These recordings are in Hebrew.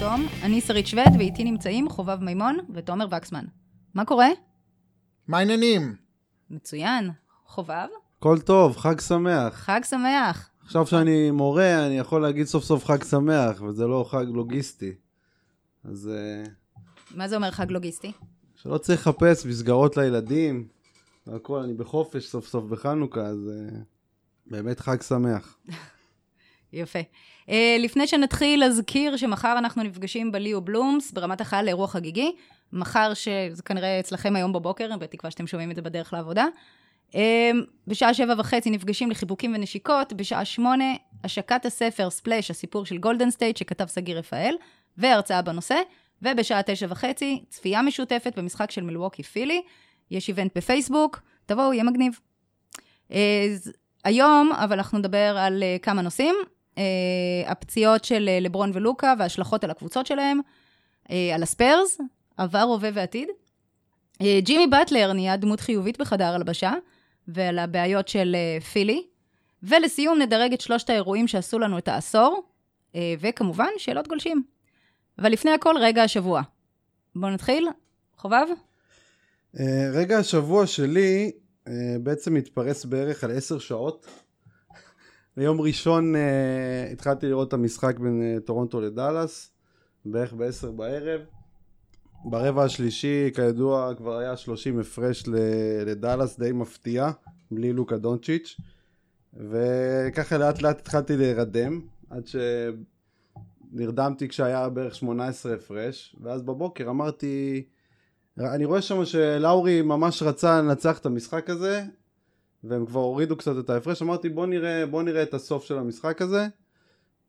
תום, אני שרית שווד, ואיתי נמצאים חובב מימון ותומר וקסמן. מה קורה? מה העניינים? מצוין. חובב? הכל טוב, חג שמח. חג שמח. עכשיו שאני מורה, אני יכול להגיד סוף סוף חג שמח, וזה לא חג לוגיסטי. אז אה, מה זה אומר חג לוגיסטי? שלא צריך לחפש מסגרות לילדים, והכל, אני בחופש סוף סוף בחנוכה, אז אה, באמת חג שמח. יפה. אה, לפני שנתחיל, אזכיר שמחר אנחנו נפגשים ב Leo Blooms, ברמת החייל לאירוע חגיגי. מחר, שזה כנראה אצלכם היום בבוקר, בתקווה שאתם שומעים את זה בדרך לעבודה. אה, בשעה שבע וחצי נפגשים לחיבוקים ונשיקות, בשעה שמונה, השקת הספר Splash, הסיפור של גולדן סטייט, שכתב שגיא רפאל, והרצאה בנושא, ובשעה תשע וחצי, צפייה משותפת במשחק של מילווקי פילי. יש event בפייסבוק, תבואו, יהיה מגניב. Uh, היום, אבל אנחנו נדבר על uh, כמה נושאים. אה, הפציעות של אה, לברון ולוקה וההשלכות על הקבוצות שלהם, אה, על הספיירס, עבר, הווה ועתיד. ג'ימי באטלר נהיה דמות חיובית בחדר הלבשה, ועל הבעיות של פילי. ולסיום נדרג את שלושת האירועים שעשו לנו את העשור, וכמובן, שאלות גולשים. אבל לפני הכל, רגע השבוע. בואו נתחיל. חובב? רגע השבוע שלי בעצם מתפרס בערך על עשר שעות. ביום ראשון uh, התחלתי לראות את המשחק בין uh, טורונטו לדאלאס, בערך ב-10 בערב. ברבע השלישי, כידוע, כבר היה 30 הפרש לדאלאס, די מפתיע, בלי לוקה דונצ'יץ'. וככה לאט לאט התחלתי להירדם, עד שנרדמתי כשהיה בערך 18 הפרש, ואז בבוקר אמרתי, אני רואה שם שלאורי ממש רצה לנצח את המשחק הזה, והם כבר הורידו קצת את ההפרש, אמרתי בוא נראה, בוא נראה את הסוף של המשחק הזה,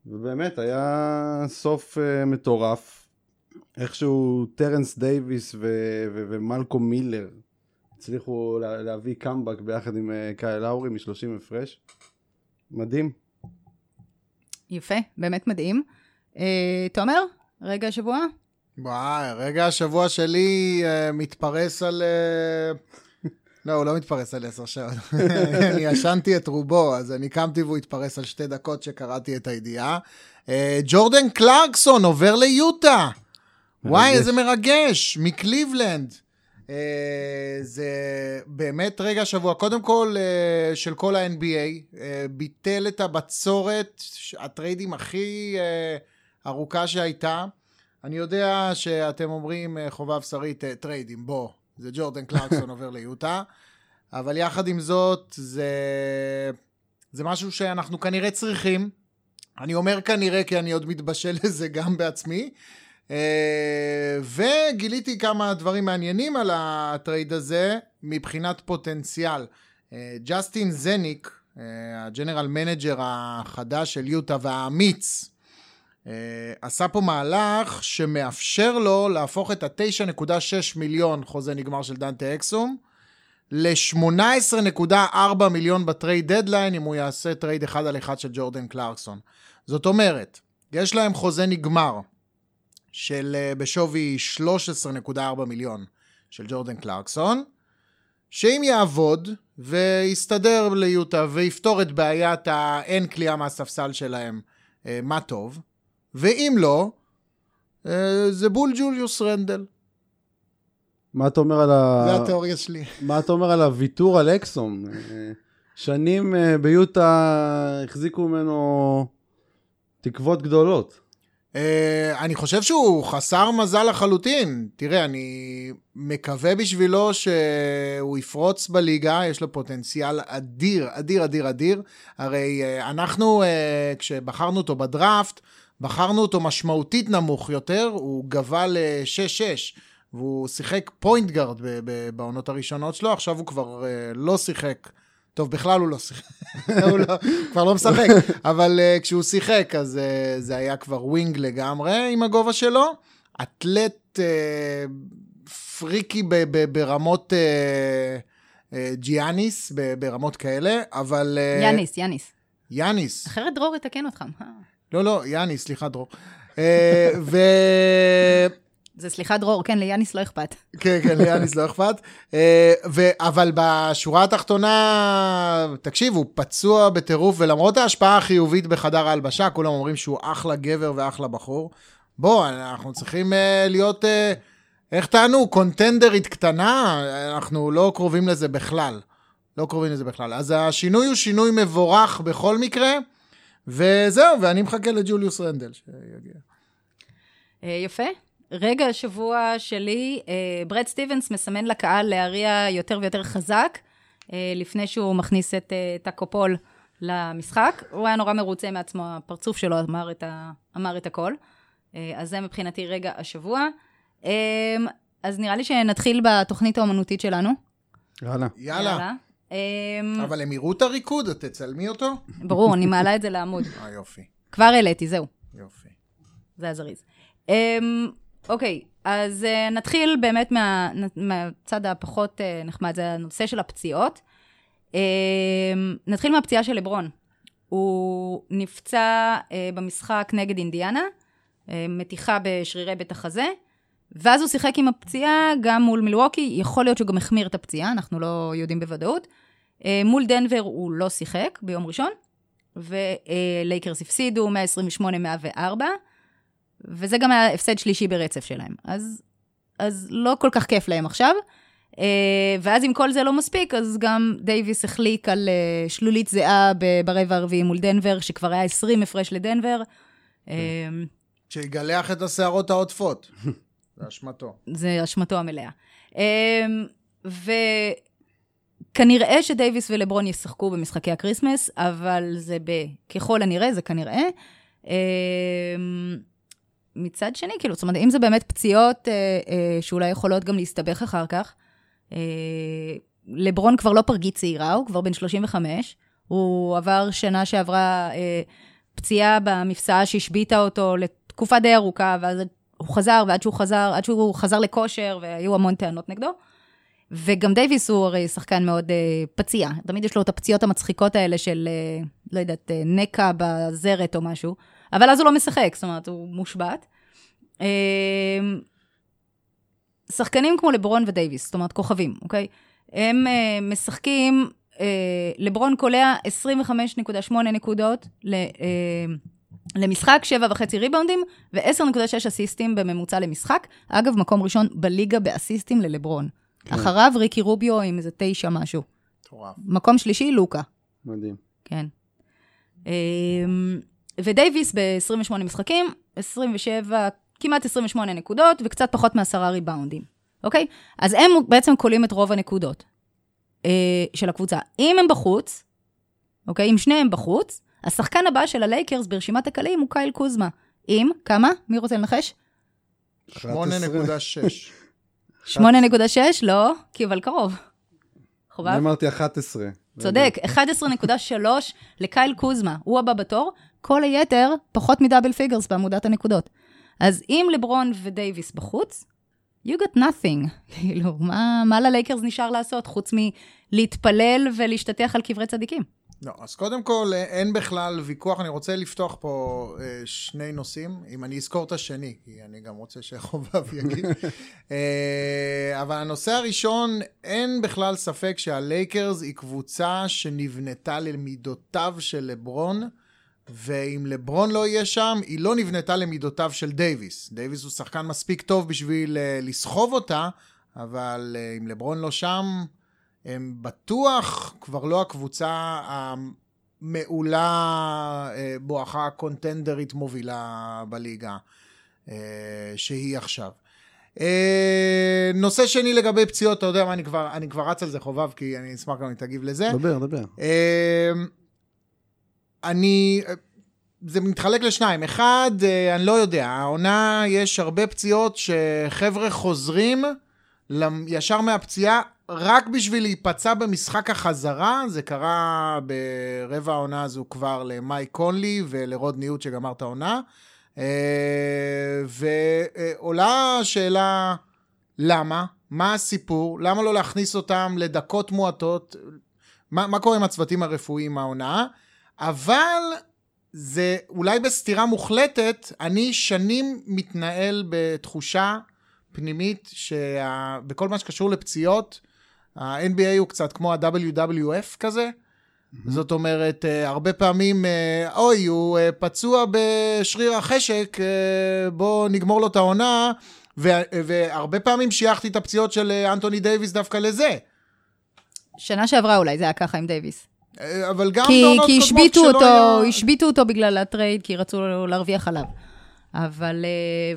ובאמת היה סוף uh, מטורף, איכשהו טרנס דייוויס ו- ו- ומלקום מילר הצליחו לה- להביא קאמבק ביחד עם uh, קאי לאורי מ-30 הפרש, מדהים. יפה, באמת מדהים. Uh, תומר, רגע השבוע? וואי, רגע השבוע שלי uh, מתפרס על... Uh... לא, הוא לא מתפרס על עשר שעות. אני ישנתי את רובו, אז אני קמתי והוא התפרס על שתי דקות שקראתי את הידיעה. אה, ג'ורדן קלרקסון עובר ליוטה. וואי, איזה מרגש, מקליבלנד. Uh, זה באמת רגע שבוע, קודם כל uh, של כל ה-NBA, ביטל את בצורת הטריידים הכי ארוכה שהייתה. אני יודע שאתם אומרים, חובב שרית, טריידים, בוא, זה ג'ורדן קלרקסון עובר ליוטה, אבל יחד עם זאת, זה, זה משהו שאנחנו כנראה צריכים. אני אומר כנראה כי אני עוד מתבשל לזה גם בעצמי. אה, וגיליתי כמה דברים מעניינים על הטרייד הזה מבחינת פוטנציאל. אה, ג'סטין זניק, אה, ה general manager החדש של יוטה והאמיץ, עשה פה מהלך שמאפשר לו להפוך את ה-9.6 מיליון חוזה נגמר של דנטה אקסום ל-18.4 מיליון ב trade deadline אם הוא יעשה טרייד אחד על אחד של ג'ורדן קלרקסון. זאת אומרת, יש להם חוזה נגמר של uh, בשווי 13.4 מיליון של ג'ורדן קלרקסון, שאם יעבוד ויסתדר ליוטה ויפתור את בעיית האין כליאה מהספסל שלהם, uh, מה טוב. ואם לא, אה, זה בול ג'וליוס רנדל. מה אתה אומר על ה... זה התיאוריה שלי. מה אתה אומר על הוויתור על אקסום? אה, שנים אה, ביוטה החזיקו ממנו תקוות גדולות. אני חושב שהוא חסר מזל לחלוטין. תראה, אני מקווה בשבילו שהוא יפרוץ בליגה, יש לו פוטנציאל אדיר, אדיר, אדיר, אדיר. הרי אנחנו, כשבחרנו אותו בדראפט, בחרנו אותו משמעותית נמוך יותר, הוא גבה ל-6-6, והוא שיחק point guard בעונות הראשונות שלו, עכשיו הוא כבר uh, לא שיחק. טוב, בכלל הוא לא שיחק, הוא לא, כבר לא משחק, אבל uh, כשהוא שיחק, אז uh, זה היה כבר wing לגמרי עם הגובה שלו. אתלט uh, freaky ב- ב- ברמות uh, uh, ג'יאניס, ב- ברמות כאלה, אבל... Uh, יאניס, יאניס. יאניס. אחרת דרור יתקן אותך. לא, לא, יאני, סליחה, דרור. אה, ו... זה סליחה דרור, כן, ליאניס לא אכפת. כן, כן, ליאניס לא אכפת. אה, אבל בשורה התחתונה, תקשיב, הוא פצוע בטירוף, ולמרות ההשפעה החיובית בחדר ההלבשה, כולם אומרים שהוא אחלה גבר ואחלה בחור. בוא, אנחנו צריכים אה, להיות, איך טענו, קונטנדרית קטנה, אנחנו לא קרובים לזה בכלל. לא קרובים לזה בכלל. אז השינוי הוא שינוי מבורך בכל מקרה, וזהו, ואני מחכה לג'וליוס רנדל שיגיע. אה, יפה. רגע השבוע שלי, אה, ברד סטיבנס מסמן לקהל להריע יותר ויותר חזק, אה, לפני שהוא מכניס את אה, טאקו פאול למשחק. הוא היה נורא מרוצה מעצמו, הפרצוף שלו אמר את, ה, אמר את הכל. אז זה מבחינתי רגע השבוע. אז נראה לי שנתחיל בתוכנית האומנותית שלנו. יאללה. יאללה. אה, אבל הם יראו את הריקוד, את תצלמי אותו? ברור, אני מעלה את זה לעמוד. אה, יופי, כבר העליתי, זהו. יופי. זה היה זריז. Um, אוקיי, אז uh, נתחיל באמת מה, מהצד הפחות uh, נחמד, זה הנושא של הפציעות. Um, נתחיל מהפציעה של לברון. הוא נפצע uh, במשחק נגד אינדיאנה, מתיחה בשרירי בית החזה, ואז הוא שיחק עם הפציעה גם מול מילווקי, יכול להיות שהוא גם החמיר את הפציעה, אנחנו לא יודעים בוודאות. Uh, מול דנבר הוא לא שיחק ביום ראשון, ולייקרס הפסידו 128-104. וזה גם היה הפסד שלישי ברצף שלהם. אז, אז לא כל כך כיף להם עכשיו. Uh, ואז אם כל זה לא מספיק, אז גם דייוויס החליק על uh, שלולית זהה ברבע הרביעי מול דנבר, שכבר היה 20 הפרש לדנבר. שיגלח את השערות העוטפות. זה אשמתו. זה אשמתו המלאה. Um, וכנראה שדייוויס ולברון ישחקו במשחקי הקריסמס, אבל זה ב... ככל הנראה, זה כנראה. Um, מצד שני, כאילו, זאת אומרת, אם זה באמת פציעות אה, אה, שאולי יכולות גם להסתבך אחר כך, אה, לברון כבר לא פרגית צעירה, הוא כבר בן 35, הוא עבר שנה שעברה אה, פציעה במפסעה שהשביתה אותו לתקופה די ארוכה, ואז הוא חזר, ועד שהוא חזר, עד שהוא חזר לכושר, והיו המון טענות נגדו. וגם דייוויס הוא הרי שחקן מאוד אה, פציע, תמיד יש לו את הפציעות המצחיקות האלה של, אה, לא יודעת, אה, נקע בזרת או משהו. אבל אז הוא לא משחק, זאת אומרת, הוא מושבת. אמ, שחקנים כמו לברון ודייוויס, זאת אומרת, כוכבים, אוקיי? הם uh, משחקים, uh, לברון קולע 25.8 נקודות ל, uh, למשחק, 7.5 ריבאונדים ו-10.6 אסיסטים בממוצע למשחק. אגב, מקום ראשון בליגה באסיסטים ללברון. כן. אחריו ריקי רוביו עם איזה תשע משהו. מטורף. מקום שלישי, לוקה. מדהים. כן. Um, ודייוויס ב-28 משחקים, 27, כמעט 28 נקודות, וקצת פחות מעשרה ריבאונדים, אוקיי? אז הם בעצם כולאים את רוב הנקודות אה, של הקבוצה. אם הם בחוץ, אוקיי? אם שניהם בחוץ, השחקן הבא של הלייקרס ברשימת הקלים הוא קייל קוזמה. עם, כמה? מי רוצה לנחש? 8.6. 8.6? לא, כי אבל קרוב. חובב? אני אמרתי 11. צודק, 11.3 לקייל קוזמה, הוא הבא בתור, כל היתר פחות מ double figures בעמודת הנקודות. אז אם לברון ודייוויס בחוץ, you got nothing. כאילו, מה, מה ללייקרס נשאר לעשות חוץ מלהתפלל ולהשתטח על קברי צדיקים? לא, אז קודם כל, אין בכלל ויכוח, אני רוצה לפתוח פה אה, שני נושאים, אם אני אזכור את השני, כי אני גם רוצה שחובב יגיד. אה, אבל הנושא הראשון, אין בכלל ספק שהלייקרס היא קבוצה שנבנתה למידותיו של לברון, ואם לברון לא יהיה שם, היא לא נבנתה למידותיו של דייוויס. דייוויס הוא שחקן מספיק טוב בשביל אה, לסחוב אותה, אבל אה, אם לברון לא שם, הם בטוח כבר לא הקבוצה המעולה, אה, בואכה קונטנדרית מובילה בליגה שהיא עכשיו. נושא שני לגבי פציעות, אתה יודע מה, אני כבר, אני כבר רץ על זה חובב, כי אני אשמח גם אם תגיב לזה. דבר, דבר. אני, זה מתחלק לשניים. אחד, אה, אני לא יודע, העונה, יש הרבה פציעות שחבר'ה חוזרים ישר מהפציעה רק בשביל להיפצע במשחק החזרה, זה קרה ברבע העונה הזו כבר למייק קונלי ולרוד ניוט שגמר את העונה. אה, ועולה השאלה, למה? מה הסיפור? למה לא להכניס אותם לדקות מועטות? מה, מה קורה עם הצוותים הרפואיים העונה? אבל זה אולי בסתירה מוחלטת, אני שנים מתנהל בתחושה פנימית שבכל מה שקשור לפציעות, ה-NBA הוא קצת כמו ה-WWF כזה, זאת אומרת, אה, הרבה פעמים, אה, אוי, הוא אה, פצוע בשריר החשק, בואו נגמור לו את העונה, ו- והרבה פעמים שייכתי את הפציעות של אנטוני דייוויס דווקא לזה. שנה שעברה אולי זה היה ככה עם דייוויס. אבל גם כי, בעונות כי קודמות השביתו שלא אותו, היה- השביתו אותו בגלל הטרייד, כי רצו להרוויח עליו. אבל,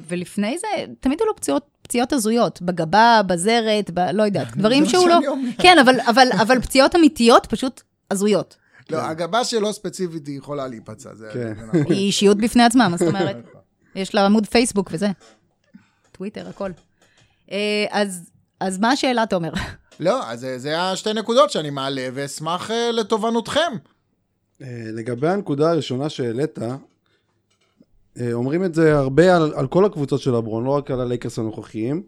ולפני זה, תמיד היו לו פציעות, פציעות הזויות, בגבה, בזרת, ב, לא יודעת, דברים שהוא לא... כן, אבל, אבל, אבל פציעות אמיתיות פשוט הזויות. לא, הגבה שלו ספציפית היא יכולה להיפצע, זה כן. זה נכון. היא אישיות בפני עצמה, מה זאת אומרת? יש לה עמוד פייסבוק וזה. טוויטר, הכל. אה, אז, אז מה השאלה, תומר? לא, אז זה- זה השתי נקודות שאני מעלה, ואשמח אה, לתובנותכם. אה, לגבי הנקודה הראשונה שהעלית, אומרים את זה הרבה על, על כל הקבוצות של לברון, לא רק על הלייקרס הנוכחיים.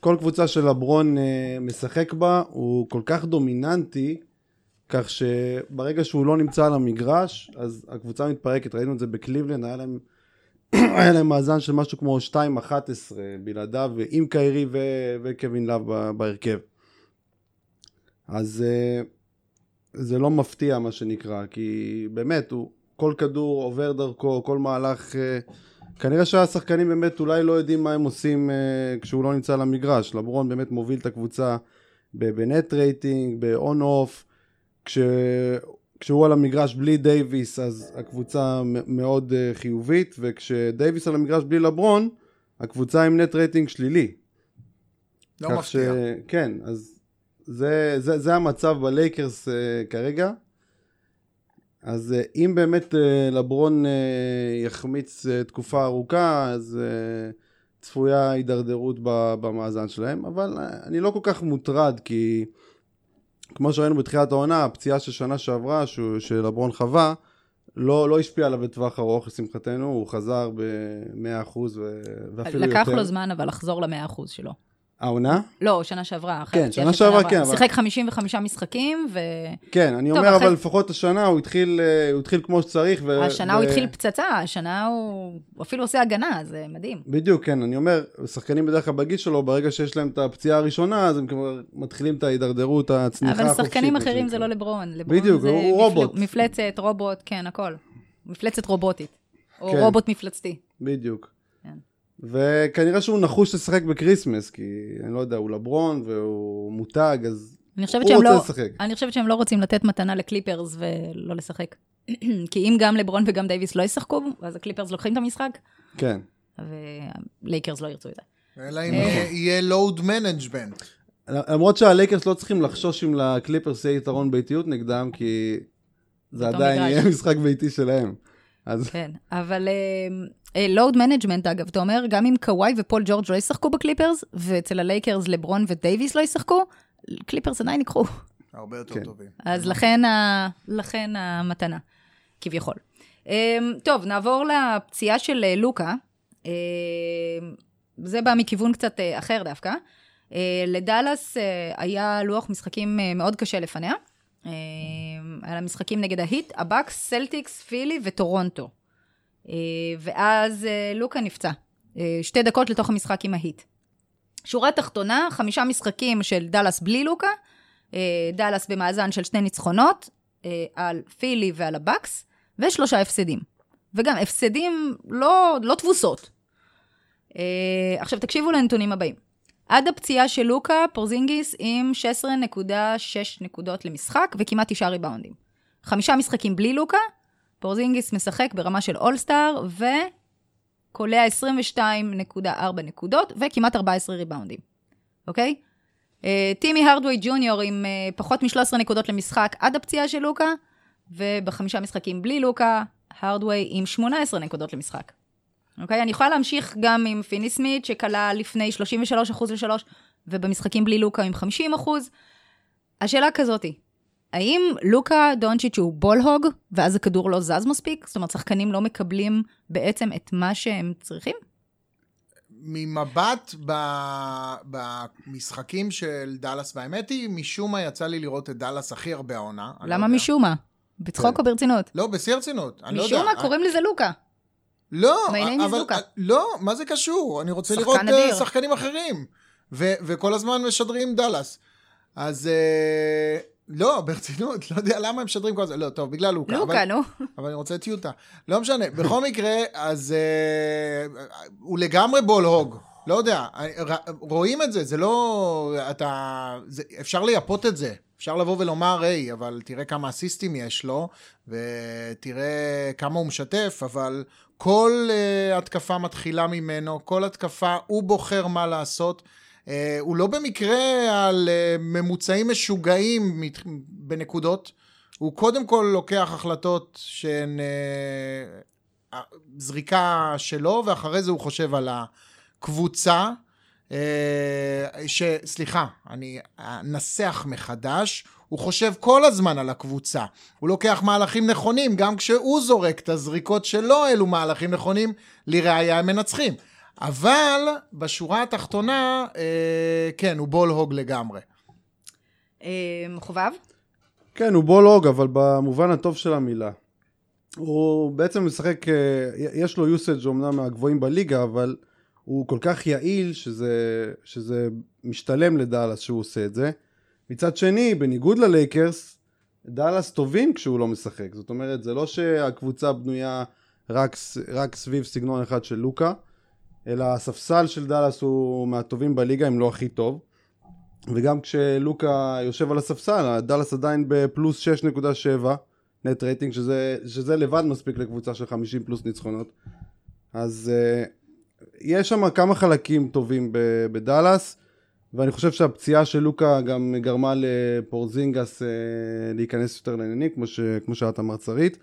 כל קבוצה של לברון אה, משחק בה הוא כל כך דומיננטי, כך שברגע שהוא לא נמצא על המגרש, אז הקבוצה מתפרקת. ראינו את זה בקליבלנד, היה להם, היה להם מאזן של משהו כמו 2-11 בלעדיו, עם קיירי ו- וקווין לאב בהרכב. אז אה, זה לא מפתיע מה שנקרא, כי באמת, הוא, כל כדור עובר דרכו, כל מהלך, אה, כנראה שהשחקנים באמת אולי לא יודעים מה הם עושים אה, כשהוא לא נמצא על המגרש. לברון באמת מוביל את הקבוצה ב net rating, ב on off, כש... כשהוא על המגרש בלי דייוויס אז הקבוצה מאוד אה, חיובית, וכשדייוויס על המגרש בלי לברון, הקבוצה עם net rating שלילי. לא מפתיע. כן, אז זה, זה, זה המצב בלייקרס uh, כרגע. אז uh, אם באמת uh, לברון uh, יחמיץ תקופה ארוכה, אז צפויה הידרדרות במאזן שלהם, אבל אני לא כל כך מוטרד, כי כמו שראינו בתחילת העונה, הפציעה של שנה שעברה, שלברון חווה, לא, לא השפיע עליו בטווח ארוך, לשמחתנו, הוא חזר ב-100% ו- ואפילו יותר. לקח לו זמן, אבל לחזור ל-100% שלו. העונה? לא, שנה שעברה. כן, שנה שעברה. כן, אבל- שיחק 55 משחקים, כן, אני טוב, אומר, אחרי- אבל לפחות השנה הוא התחיל, אה, הוא התחיל כמו שצריך. ו- והשנה הוא ו- התחיל פצצה, השנה הוא הוא אפילו עושה הגנה, זה מדהים. בדיוק, כן, אני אומר, שחקנים בדרך כלל בגיל שלו, ברגע שיש להם את הפציעה הראשונה, אז הם כבר מתחילים את ההידרדרות, הצניחה אבל החופשית. שחקנים מה אחרים זה. לא לברון. לברון בדיוק, זה הוא מפל- רובוט. מפלצת, רובוט, כן, הכל. מפלצת רובוטית. או כן. רובוט מפלצתי. בדיוק. וכנראה שהוא נחוש לשחק בקריסמס, כי אני לא יודע, הוא לברון והוא מותג, אז הוא רוצה לא... לשחק. אני חושבת שהם לא רוצים לתת מתנה לקליפרס ולא לשחק. כי אם גם לברון וגם דייוויס לא ישחקו, אז הקליפרס לוקחים את המשחק, כן. ולייקרס לא ירצו את זה. אלא אם אה, יהיה load management. למרות שהלייקרס לא צריכים לחשוש אם לקליפרס יהיה יתרון ביתיות נגדם, כי זה עדיין. יהיה משחק ביתי שלהם. אז כן, אבל load management, אגב, אתה אומר, גם אם קוואי ופול ג'ורג' לא ישחקו בקליפרס, ואצל הלייקרס לברון ודייוויס לא ישחקו, קליפרס עדיין ייקחו. הרבה יותר כן. טובים. אז לכן, ה... לכן המתנה, כביכול. אמ, טוב, נעבור לפציעה של אה, לוקה. אמ, זה בא מכיוון קצת אה, אחר דווקא. אה, לדאלאס אה, היה לוח משחקים אה, מאוד קשה לפניה. אה, היה לה משחקים נגד ההיט, הבאקס, סלטיקס, פילי וטורונטו. Uh, ואז uh, לוקה נפצע. Uh, שתי דקות לתוך המשחק עם ההיט. שורה תחתונה, חמישה משחקים של דאלאס בלי לוקה, אה, דאלאס במאזן של שני ניצחונות, אה, על פילי ועל הבקס, ושלושה הפסדים. וגם הפסדים לא, לא תבוסות. אה, עכשיו תקשיבו לנתונים הבאים. עד הפציעה של לוקה, פורזינגיס עם 16.6 נקודות למשחק וכמעט תשעה ריבאונדים. חמישה משחקים בלי לוקה, פורזינגיס משחק ברמה של אולסטאר וקולע 22.4 נקודות וכמעט 14 ריבאונדים, אוקיי? אה, טימי הרדווי ג'וניור עם אה, פחות מ-13 נקודות למשחק עד הפציעה של לוקה, ובחמישה משחקים בלי לוקה, הרדווי עם 18 נקודות למשחק. אוקיי? אני יכולה להמשיך גם עם פיני סמית, שכלה לפני 33% ל-3, ובמשחקים בלי לוקה עם 50%. השאלה כזאתי, האם לוקה דונצ'יץ' הוא בולהוג, ואז הכדור לא זז מספיק? זאת אומרת, שחקנים לא מקבלים בעצם את מה שהם צריכים? ממבט ב... במשחקים של דאלאס, והאמת היא, משום מה יצא לי לראות את דאלאס הכי הרבה העונה. לא למה יודע. משום מה? בצחוק או ברצינות? לא, בשיא הרצינות. לא. משום מה קוראים לזה לוקה. לא, אבל... לא, מה זה קשור? אני רוצה שחקן לראות אה, אדיר. שחקנים אחרים. ו- וכל הזמן משדרים דאלאס. אז אה, לא, ברצינות, לא יודע למה הם משדרים כל הזמן. לא, טוב, בגלל לוקה. אבל- לוקה, נו. אבל אני רוצה את יוטה. לא משנה, בכל מקרה, אז אה, הוא לגמרי בול הוג. לא יודע, רואים את זה, זה לא... אתה... זה, אפשר לייפות את זה. אפשר לבוא ולומר, היי, אבל תראה כמה אסיסטים יש לו, ותראה כמה הוא משתף, אבל כל uh, התקפה מתחילה ממנו, כל התקפה, הוא בוחר מה לעשות. Uh, הוא לא במקרה על uh, ממוצעים משוגעים מת- בנקודות. הוא קודם כל לוקח החלטות שהן אה, זריקה שלו, ואחרי זה הוא חושב על הקבוצה. אה, ש... סליחה, אני אנסח מחדש. הוא חושב כל הזמן על הקבוצה. הוא לוקח מהלכים נכונים, גם כשהוא זורק את הזריקות שלו, אלו מהלכים נכונים, לראיה הם מנצחים. אבל בשורה התחתונה, אה, כן, הוא בול הוג לגמרי. אה, חובב? כן, הוא בולוג, אבל במובן הטוב של המילה. הוא בעצם משחק, אה, יש לו usage אומנם מהגבוהים בליגה, אבל הוא כל כך יעיל שזה, שזה משתלם לדאלאס שהוא עושה את זה. מצד שני, בניגוד ללייקרס, דאלאס טובים כשהוא לא משחק. זאת אומרת, זה לא שהקבוצה בנויה רק, רק סביב סגנון אחד של לוקה, אלא הספסל של דאלאס הוא מהטובים בליגה, אם לא הכי טוב. וגם כשלוקה יושב על הספסל, דאלאס עדיין בפלוס 6.7 net rating, שזה, שזה לבד מספיק לקבוצה של 50 פלוס ניצחונות. אז אה, יש שם כמה חלקים טובים בדאלאס, ואני חושב שהפציעה של לוקה גם גרמה לפורזינגיס אה, להיכנס יותר לעניינים, כמו, ש, כמו שאת אמרת שרית.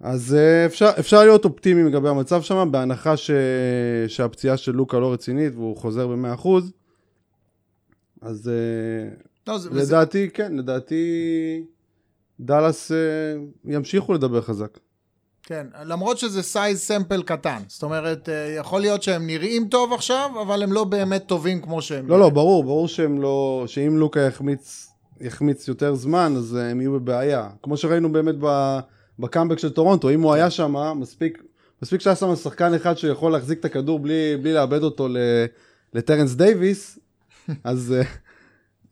אז uh, אפשר, אפשר להיות אופטימי לגבי המצב שם, בהנחה ש, שהפציעה של לוקה לא רצינית והוא חוזר ב-100%. אז אה, לא, זה, וזה, לדעתי, כן, לדעתי דאלאס אה, ימשיכו לדבר חזק. כן, למרות שזה סייז סמפל קטן. זאת אומרת, אה, יכול להיות שהם נראים טוב עכשיו, אבל הם לא באמת טובים כמו שהם לא, לא, ברור, ברור שהם לא, שאם לוקה יחמיץ, יחמיץ יותר זמן, אז אה, הם יהיו בבעיה. כמו שראינו באמת בקאמבק של טורונטו, אם הוא היה שם, מספיק, מספיק שהיה שם שחקן אחד שיכול להחזיק את הכדור בלי, בלי לאבד אותו לטרנס דייוויס, אז אה,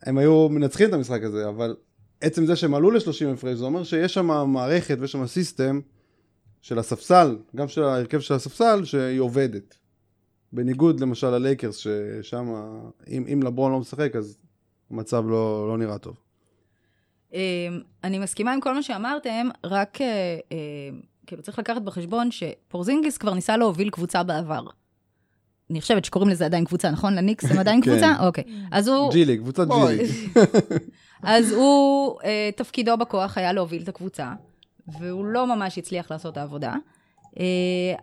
הם היו מנצחים את המשחק הזה, אבל עצם זה שהם עלו ל-30 הפרש, זה אומר שיש שם מערכת ויש שם system של הספסל, גם של ההרכב של הספסל, שהיא עובדת. בניגוד למשל ללייקרס, ששם, אם, אם לברון לא משחק, אז המצב לא, לא נראה טוב. אה, אני מסכימה עם כל מה שאמרתם, רק אה, אה, כאילו צריך לקחת בחשבון שפורזינגיס כבר ניסה להוביל קבוצה בעבר. אני חושבת שקוראים לזה עדיין קבוצה, נכון? לניקס הם עדיין כן. קבוצה? אוקיי. אז הוא... ג'י ליג, קבוצת בואי. ג'י ליג. אז הוא, אה, תפקידו בכוח היה להוביל את הקבוצה, והוא לא ממש הצליח לעשות את העבודה. אה,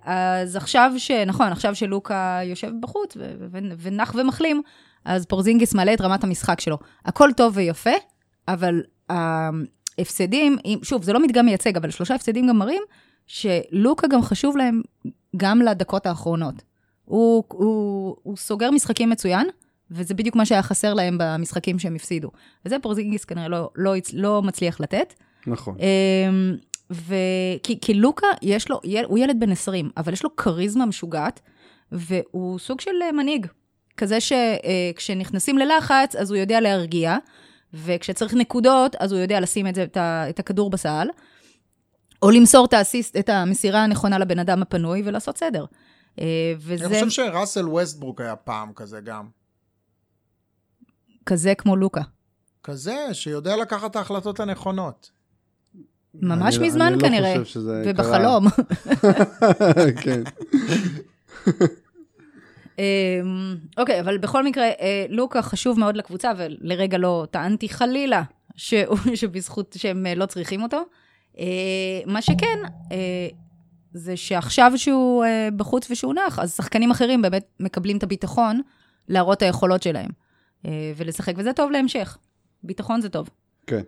אז עכשיו ש... נכון, עכשיו שלוקה יושב בחוץ ו- ו- ונח ומחלים, אז פורזינגיס מעלה את רמת המשחק שלו. הכל טוב ויפה, אבל ההפסדים, שוב, זה לא מדגם מייצג, אבל שלושה הפסדים גם מראים שלוקה גם חשוב להם גם לדקות האחרונות. הוא, הוא, הוא סוגר משחקים מצוין, וזה בדיוק מה שהיה חסר להם במשחקים שהם הפסידו. וזה פורזינגיס כנראה לא, לא, לא מצליח לתת. נכון. ו... כי, כי לוקה, יש לו, הוא ילד בן 20, אבל יש לו כריזמה משוגעת, והוא סוג של אה, מנהיג. כזה שכשנכנסים ללחץ, אז הוא יודע להרגיע, וכשצריך נקודות, אז הוא יודע לשים את, זה, את הכדור בסל, או למסור את, האסיסט, את המסירה הנכונה לבן אדם הפנוי ולעשות סדר. אה, וזה אני חושב שראסל ווסטברוק היה פעם כזה גם. כזה כמו לוקה. כזה, שיודע לקחת את ההחלטות הנכונות. ממש אני- מזמן אני לא כנראה, חושב שזה. ובחלום. כן. אמ, אוקיי, אבל בכל מקרה, אה, לוקה חשוב מאוד לקבוצה, ולרגע לא טענתי חלילה שבזכות שהם אה, לא צריכים אותו. אה, מה שכן, זה שעכשיו שהוא בחוץ ושהוא נח, אז שחקנים אחרים באמת מקבלים את הביטחון להראות את היכולות שלהם ולשחק, וזה טוב להמשך. ביטחון זה טוב. כן.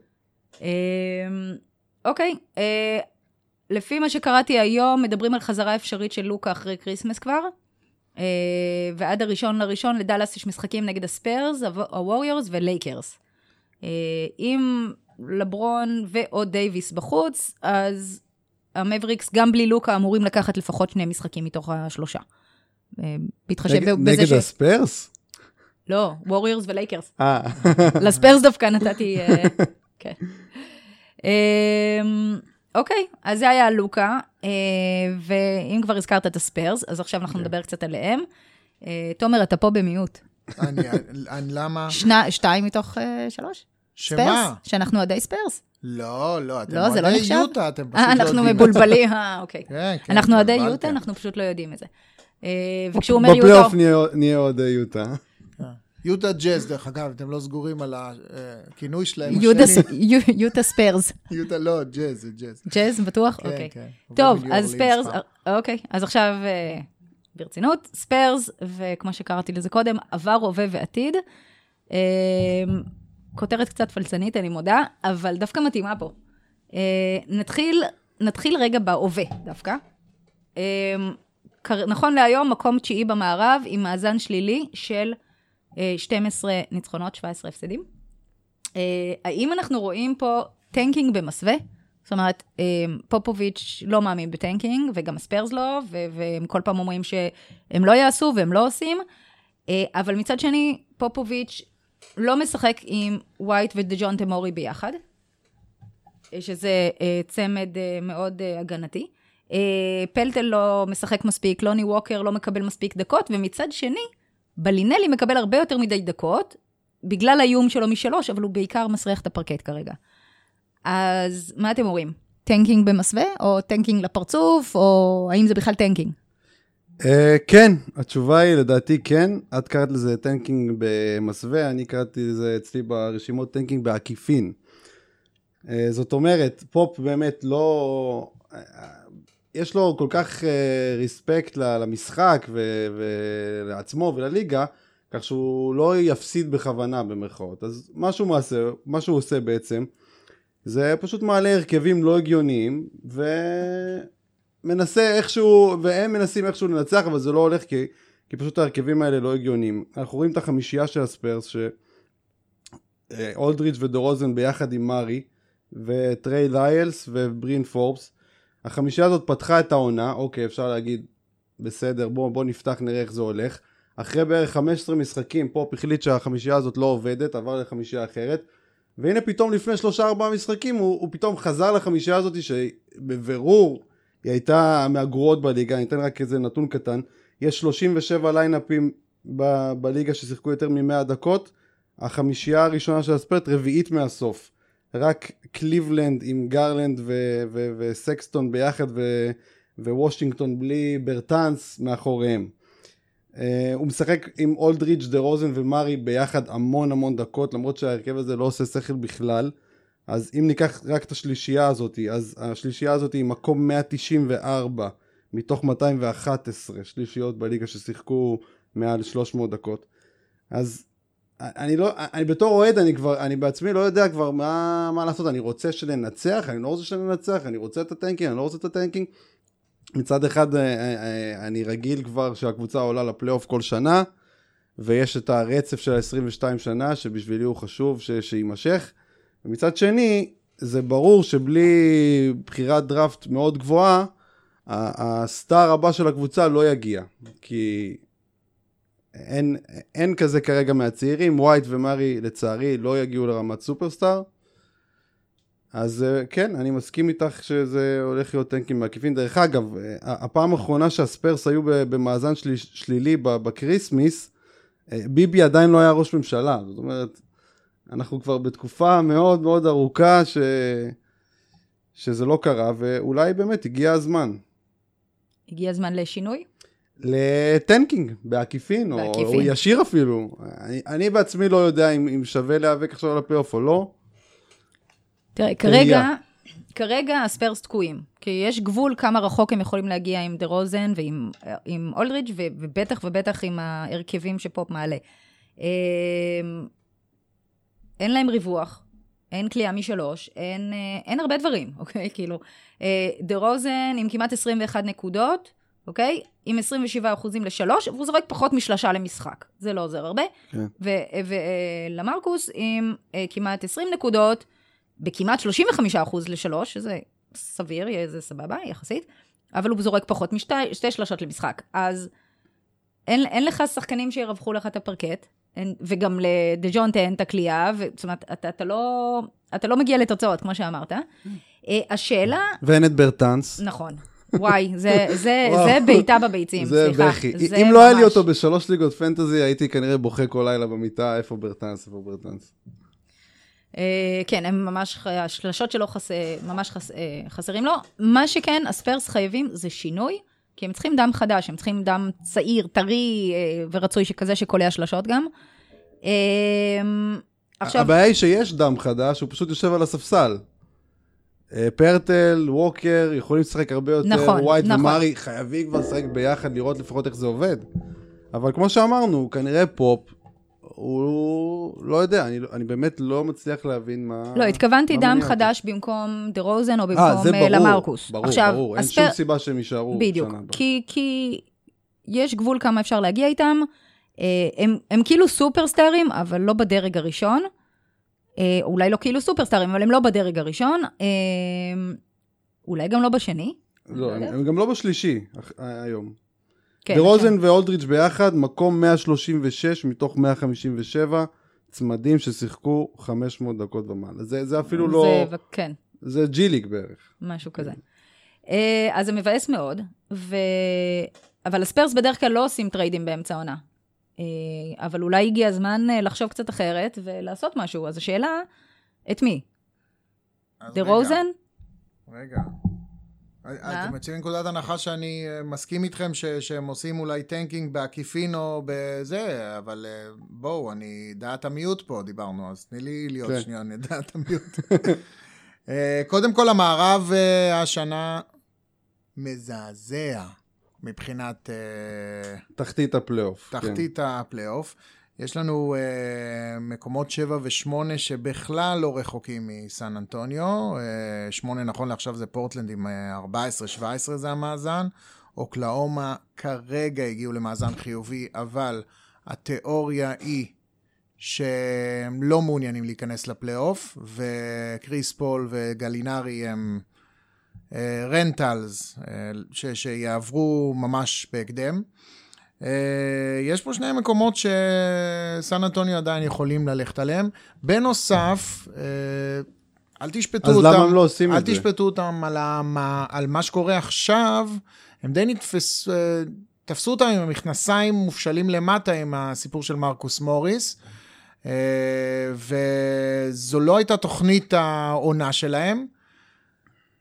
אוקיי, אה, לפי מה שקראתי היום, מדברים על חזרה אפשרית של לוקה אחרי כריסמס כבר. אה, ועד הראשון לראשון לדאלאס יש משחקים נגד הספרס, הווריורס ולייקרס. אה, אם לברון ודייוויס בחוץ, אז המאבריקס גם בלי לוקה אמורים לקחת לפחות שני משחקים מתוך השלושה. אה, בהתחשב נגד- בזה נגד ש... הספרס? לא, ווריורס ולייקרס. אה, לספרס דווקא נתתי, אה, כן. אמ, אוקיי, אז זה היה לוקה, אה, ואם כבר הזכרת את הספרס, אז עכשיו אנחנו נדבר קצת עליהם. אה, תומר, אתה פה ב mute. אני, אני, למה? שתיים מתוך אה, שלוש? שמה? ספרס? שאנחנו אוהדי ספרס. לא, לא, אתם לא, זה לא נחשב? יוטה, אתם פשוט לא אנחנו יודעים את זה. מבולבלים, אה, אוקיי. כן, כן, אנחנו אוהדי. יוטה, אנחנו פשוט לא יודעים את זה. וכשהוא אומר יוטה, בפלייאוף נהיה- נהיה אוהדי יוטה. יוטה ג'אז, דרך אגב, אתם לא סגורים על הכינוי שלהם. יוטה ספרס. יוטה, לא, ג'אז, זה ג'אז. ג'אז, בטוח? כן, אוקיי. כן. טוב, אז ספרס, אוקיי, אז עכשיו אה, ברצינות, ספרס, וכמו שקראתי לזה קודם, עבר, הווה ועתיד. אה, כותרת קצת פלצנית, אני מודה, אבל דווקא מתאימה פה. אה, נתחיל, נתחיל רגע בהווה דווקא. נכון להיום, מקום תשיעי במערב, עם מאזן שלילי של 12 ניצחונות, 17 הפסדים. אה, האם אנחנו רואים פה tanking במסווה? זאת אומרת, אה, פופוביץ' לא מאמין ב tanking, וגם הספרס לא, והם כל פעם אומרים שהם לא יעשו והם לא עושים. אה, אבל מצד שני, פופוביץ' לא משחק עם ווייט ודג'ונטה מורי ביחד, אה, שזה אה, צמד אה, מאוד אה, הגנתי. אה, פלטל לא משחק מספיק, לוני ווקר לא מקבל מספיק דקות, ומצד שני, בלינלי מקבל הרבה יותר מדי דקות, בגלל האיום שלו משלוש, אבל הוא בעיקר מסריח את הפרקט כרגע. אז מה אתם אומרים? tanking במסווה, או tanking לפרצוף, או האם זה בכלל tanking? אה, כן, התשובה היא לדעתי כן. את קראת לזה tanking במסווה, אני קראתי לזה אצלי ברשימות tanking בעקיפין. אה, זאת אומרת, פופ באמת לא... אה, יש לו כל כך respect למשחק ו- ולעצמו ולליגה, כך שהוא לא יפסיד בכוונה במרכאות. אז מה שהוא, מעשה, מה שהוא עושה בעצם, זה פשוט מעלה הרכבים לא הגיוניים, ומנסה איכשהו, והם מנסים איכשהו לנצח, אבל זה לא הולך כי, כי פשוט ההרכבים האלה לא הגיוניים. אנחנו רואים את החמישייה של הספרס, שאולדריץ' ודרוזן ביחד עם מורי, וטריי ליילס ובריין פורבס. החמישייה הזאת פתחה את העונה, אוקיי, אפשר להגיד, בסדר, בוא, בוא נפתח, נראה איך זה הולך. אחרי בערך 15 משחקים, פופ החליט שהחמישייה הזאת לא עובדת, עבר לחמישייה אחרת. והנה פתאום לפני שלושה ארבעה משחקים הוא, הוא פתאום חזר לחמישייה הזאת שבבירור היא הייתה מהגרועות בליגה, אני אתן רק איזה נתון קטן, יש 37 ליינאפים ב, בליגה ששיחקו יותר מ-100 דקות, החמישייה הראשונה של הספרס רביעית מהסוף, רק קליבלנד עם גרלנד ו- ו- וסקסטון ביחד ו- ווושינגטון בלי ברטאנס מאחוריהם. אה, הוא משחק עם אולדריץ' דרוזן ומורי ביחד המון המון דקות למרות שההרכב הזה לא עושה שכל בכלל אז אם ניקח רק את השלישייה הזאת אז השלישייה הזאת היא מקום 194 מתוך 211 שלישיות בליגה ששיחקו מעל 300 דקות אז אני לא, אני בתור אוהד אני כבר, אני בעצמי לא יודע כבר מה, מה לעשות, אני רוצה שננצח, אני לא רוצה שננצח, אני רוצה את ה tanking, אני לא רוצה את ה tanking מצד אחד אה, אה, אני רגיל כבר שהקבוצה עולה לפלייאוף כל שנה, ויש את הרצף של ה-22 שנה, שבשבילי הוא חשוב ש- שיימשך. ומצד שני, זה ברור שבלי בחירת דראפט מאוד גבוהה, ה star הבא של הקבוצה לא יגיע. כי אין, אין כזה כרגע מהצעירים, ווייט ומרי לצערי לא יגיעו לרמת superstar. אז אה, כן, אני מסכים איתך שזה הולך להיות tanking בעקיפין. דרך אגב, אה, הפעם האחרונה שהספרס היו במאזן של... שלילי ב Christmas, אה, ביבי עדיין לא היה ראש ממשלה. זאת אומרת, אנחנו כבר בתקופה מאוד מאוד ארוכה ש... שזה לא קרה, ואולי באמת הגיע הזמן. הגיע הזמן לשינוי? ל tanking, בעקיפין, או, בעקיפין. או ישיר אפילו. אני, אני בעצמי לא יודע אם, אם שווה להיאבק עכשיו על הפלייאוף או לא. תראה, כרגע, כרגע הספרס תקועים, כי יש גבול כמה רחוק הם יכולים להגיע עם דה רוזן ועם עם אולדריץ', ובטח ובטח עם ההרכבים שפופ מעלה. אמ, אין להם ריווח, אין כליאה משלוש, אין, אה, אין הרבה דברים, אוקיי? כאילו, אה, דה רוזן עם כמעט 21 נקודות, אוקיי? עם 27 אחוזים לשלוש, והוא זורק פחות משלושה למשחק. זה לא עוזר הרבה. כן. ולמרקוס עם אה, כמעט 20 נקודות, בכמעט 35 אחוז לשלוש, שזה סביר, זה סבבה, יחסית, אבל הוא זורק פחות משתי שתי שלושות למשחק. אז אין, אין לך שחקנים שירווחו לך את הפרקט, אין- וגם לדז'ונטה אין את הכלייה, זאת אומרת, אתה, אתה, לא, אתה לא מגיע לתוצאות, כמו שאמרת. אה, השאלה, ואין את ברטנס. נכון, וואי, זה, זה. זה בעיטה בביצים, זה סליחה. בכי. זה אם לא היה לי ממש- אותו בשלוש ליגות פנטזי, הייתי כנראה בוכה כל לילה במיטה, איפה ברטנס, איפה ברטנס. אה, כן, הם ממש, השלשות שלו חס, ממש חס, אה, חסרים לו. מה שכן, הספרס חייבים זה שינוי, כי הם צריכים דם חדש, הם צריכים דם צעיר, טרי אה, ורצוי שכזה שקולע שלשות גם. עכשיו, הבעיה היא שיש דם חדש, הוא פשוט יושב על הספסל. אה, פרטל, ווקר, יכולים לשחק הרבה יותר, נכון, ווייט נכון. ומרי, חייבים כבר לשחק ביחד, לראות לפחות איך זה עובד. אבל כמו שאמרנו, כנראה פופ, הוא לא יודע, אני, אני באמת לא מצליח להבין מה... לא, התכוונתי מה דם מניע אותו. חדש במקום דה רוזן או אה, במקום זה אה, ברור, למרקוס. ברור, עכשיו, ברור, אין הספר- שום סיבה שהם יישארו בדיוק, שנה הבאה. כי, כי יש גבול כמה אפשר להגיע איתם. הם, הם כאילו סופרסטארים, אבל לא בדרג הראשון. אה, אולי לא כאילו סופרסטארים, אבל הם לא בדרג הראשון. אה, אולי גם לא בשני. לא, הם, יודעת. הם גם לא בשלישי אח- היום. כן, דה רוזן ואולדריץ' ביחד, מקום 136 מתוך 157 צמדים ששיחקו 500 דקות ומעלה. זה, זה אפילו לא... זה, כן, זה G League בערך. משהו כזה. אה, אז זה מבאס מאוד, ו... אבל הספרס בדרך כלל לא עושים טריידים באמצע העונה. אה, אבל אולי הגיע הזמן אה, לחשוב קצת אחרת ולעשות משהו. אז השאלה, את מי? דה רגע, רוזן? רגע. אתם יוצאים מנקודת הנחה שאני אה, מסכים איתכם ש- שהם עושים אולי tanking בעקיפין או בזה, אבל אה, בואו, אני דעת המיעוט פה דיברנו, אז תני לי להיות כן. שנייה דעת המיעוט. אה, קודם כל, המערב אה, השנה מזעזע מבחינת אה, תחתית הפלייאוף. כן. תחתית הפלייאוף. יש לנו uh, מקומות 7 ו-8 שבכלל לא רחוקים מסן אנטוניו. Uh, 8 נכון לעכשיו זה פורטלנד עם uh, 14-17 זה המאזן. אוקלהומה כרגע הגיעו למאזן חיובי, אבל התיאוריה היא שהם לא מעוניינים להיכנס לפלייאוף, וקריס פול וגלינרי הם אה, rentals ש- שיעברו ממש בהקדם. אה, יש פה שני מקומות שסן אנטוניו עדיין יכולים ללכת עליהם. בנוסף, אה, אל תשפטו אז אותם, למה הם לא עושים אל את זה? תשפטו אותם על, המה, על מה שקורה עכשיו, הם די נתפס, אה, תפסו אותם עם המכנסיים מופשלים למטה עם הסיפור של מרקוס מוריס, וזו לא הייתה תוכנית העונה שלהם.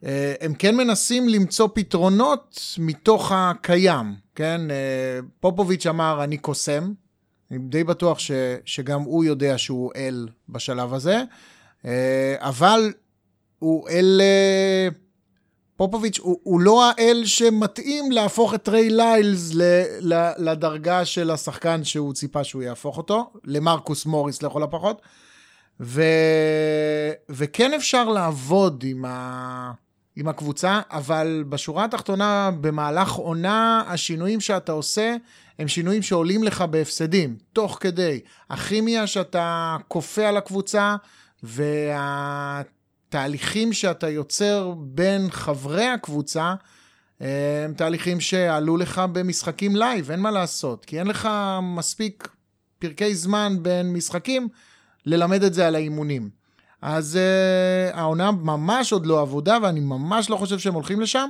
אה, הם כן מנסים למצוא פתרונות מתוך הקיים, כן? אה, פופוביץ' אמר, אני קוסם. אני די בטוח ש, שגם הוא יודע שהוא אל בשלב הזה, אה, אבל הוא אל... פופוביץ' הוא, הוא לא האל שמתאים להפוך את ריי ליילס ל, ל, לדרגה של השחקן שהוא ציפה שהוא יהפוך אותו, למרקוס מוריס לכל הפחות. ו, וכן אפשר לעבוד עם, ה, עם הקבוצה, אבל בשורה התחתונה, במהלך עונה, השינויים שאתה עושה הם שינויים שעולים לך בהפסדים, תוך כדי. הכימיה שאתה כופה על הקבוצה, והתהליכים שאתה יוצר בין חברי הקבוצה, הם תהליכים שעלו לך במשחקים live, אין מה לעשות, כי אין לך מספיק פרקי זמן בין משחקים ללמד את זה על האימונים. אז uh, העונה ממש עוד לא אבודה, ואני ממש לא חושב שהם הולכים לשם.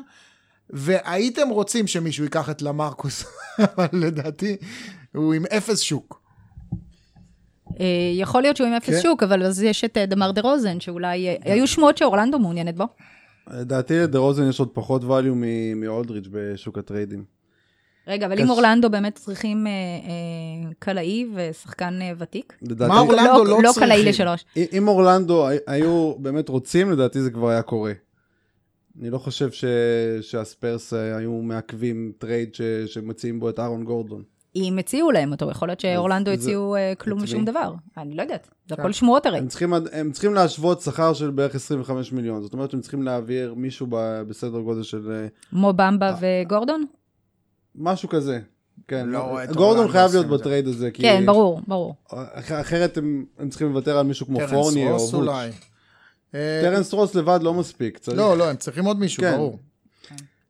והייתם רוצים שמישהו ייקח את למרקוס, אבל לדעתי הוא עם אפס שוק. אה, יכול להיות שהוא עם אפס כן. שוק, אבל אז יש את אה, דמר דה רוזן, שאולי... אה, היו שמועות שאורלנדו מעוניינת בו. לדעתי לדה רוזן יש עוד פחות value מאולדריץ' בשוק הטריידים. רגע, אבל אם אורלנדו באמת צריכים אה, אה, קלעי ושחקן אה, ותיק? לדעתי, מה אורלנדו לא לא צריכים? קלעי לשלוש. אם אורלנדו הי- היו באמת רוצים, לדעתי זה כבר היה קורה. אני לא חושב ש... שהספרס היו מעכבים טרייד ש... שמציעים בו את אהרון גורדון. אם הציעו להם אותו, יכול להיות שאורלנדו הציעו כלום ושום? דבר. אני לא יודעת, זה כן. הכל שמועות הרי. הם צריכים, הם צריכים להשוות שכר של בערך 25 מיליון. זאת אומרת שהם צריכים להעביר מישהו ב... בסדר גודל של מו במבה וגורדון? משהו כזה. כן, לא גורדון אורלנדו חייב להיות. בטרייד הזה. כי כן, ברור, ברור. אח- אחרת הם, הם צריכים לוותר על מישהו כמו פורני או רוס בוץ'. אולי. אה, טרנס רוס לבד לא מספיק. צריך... לא, לא, הם צריכים עוד מישהו, כן. ברור.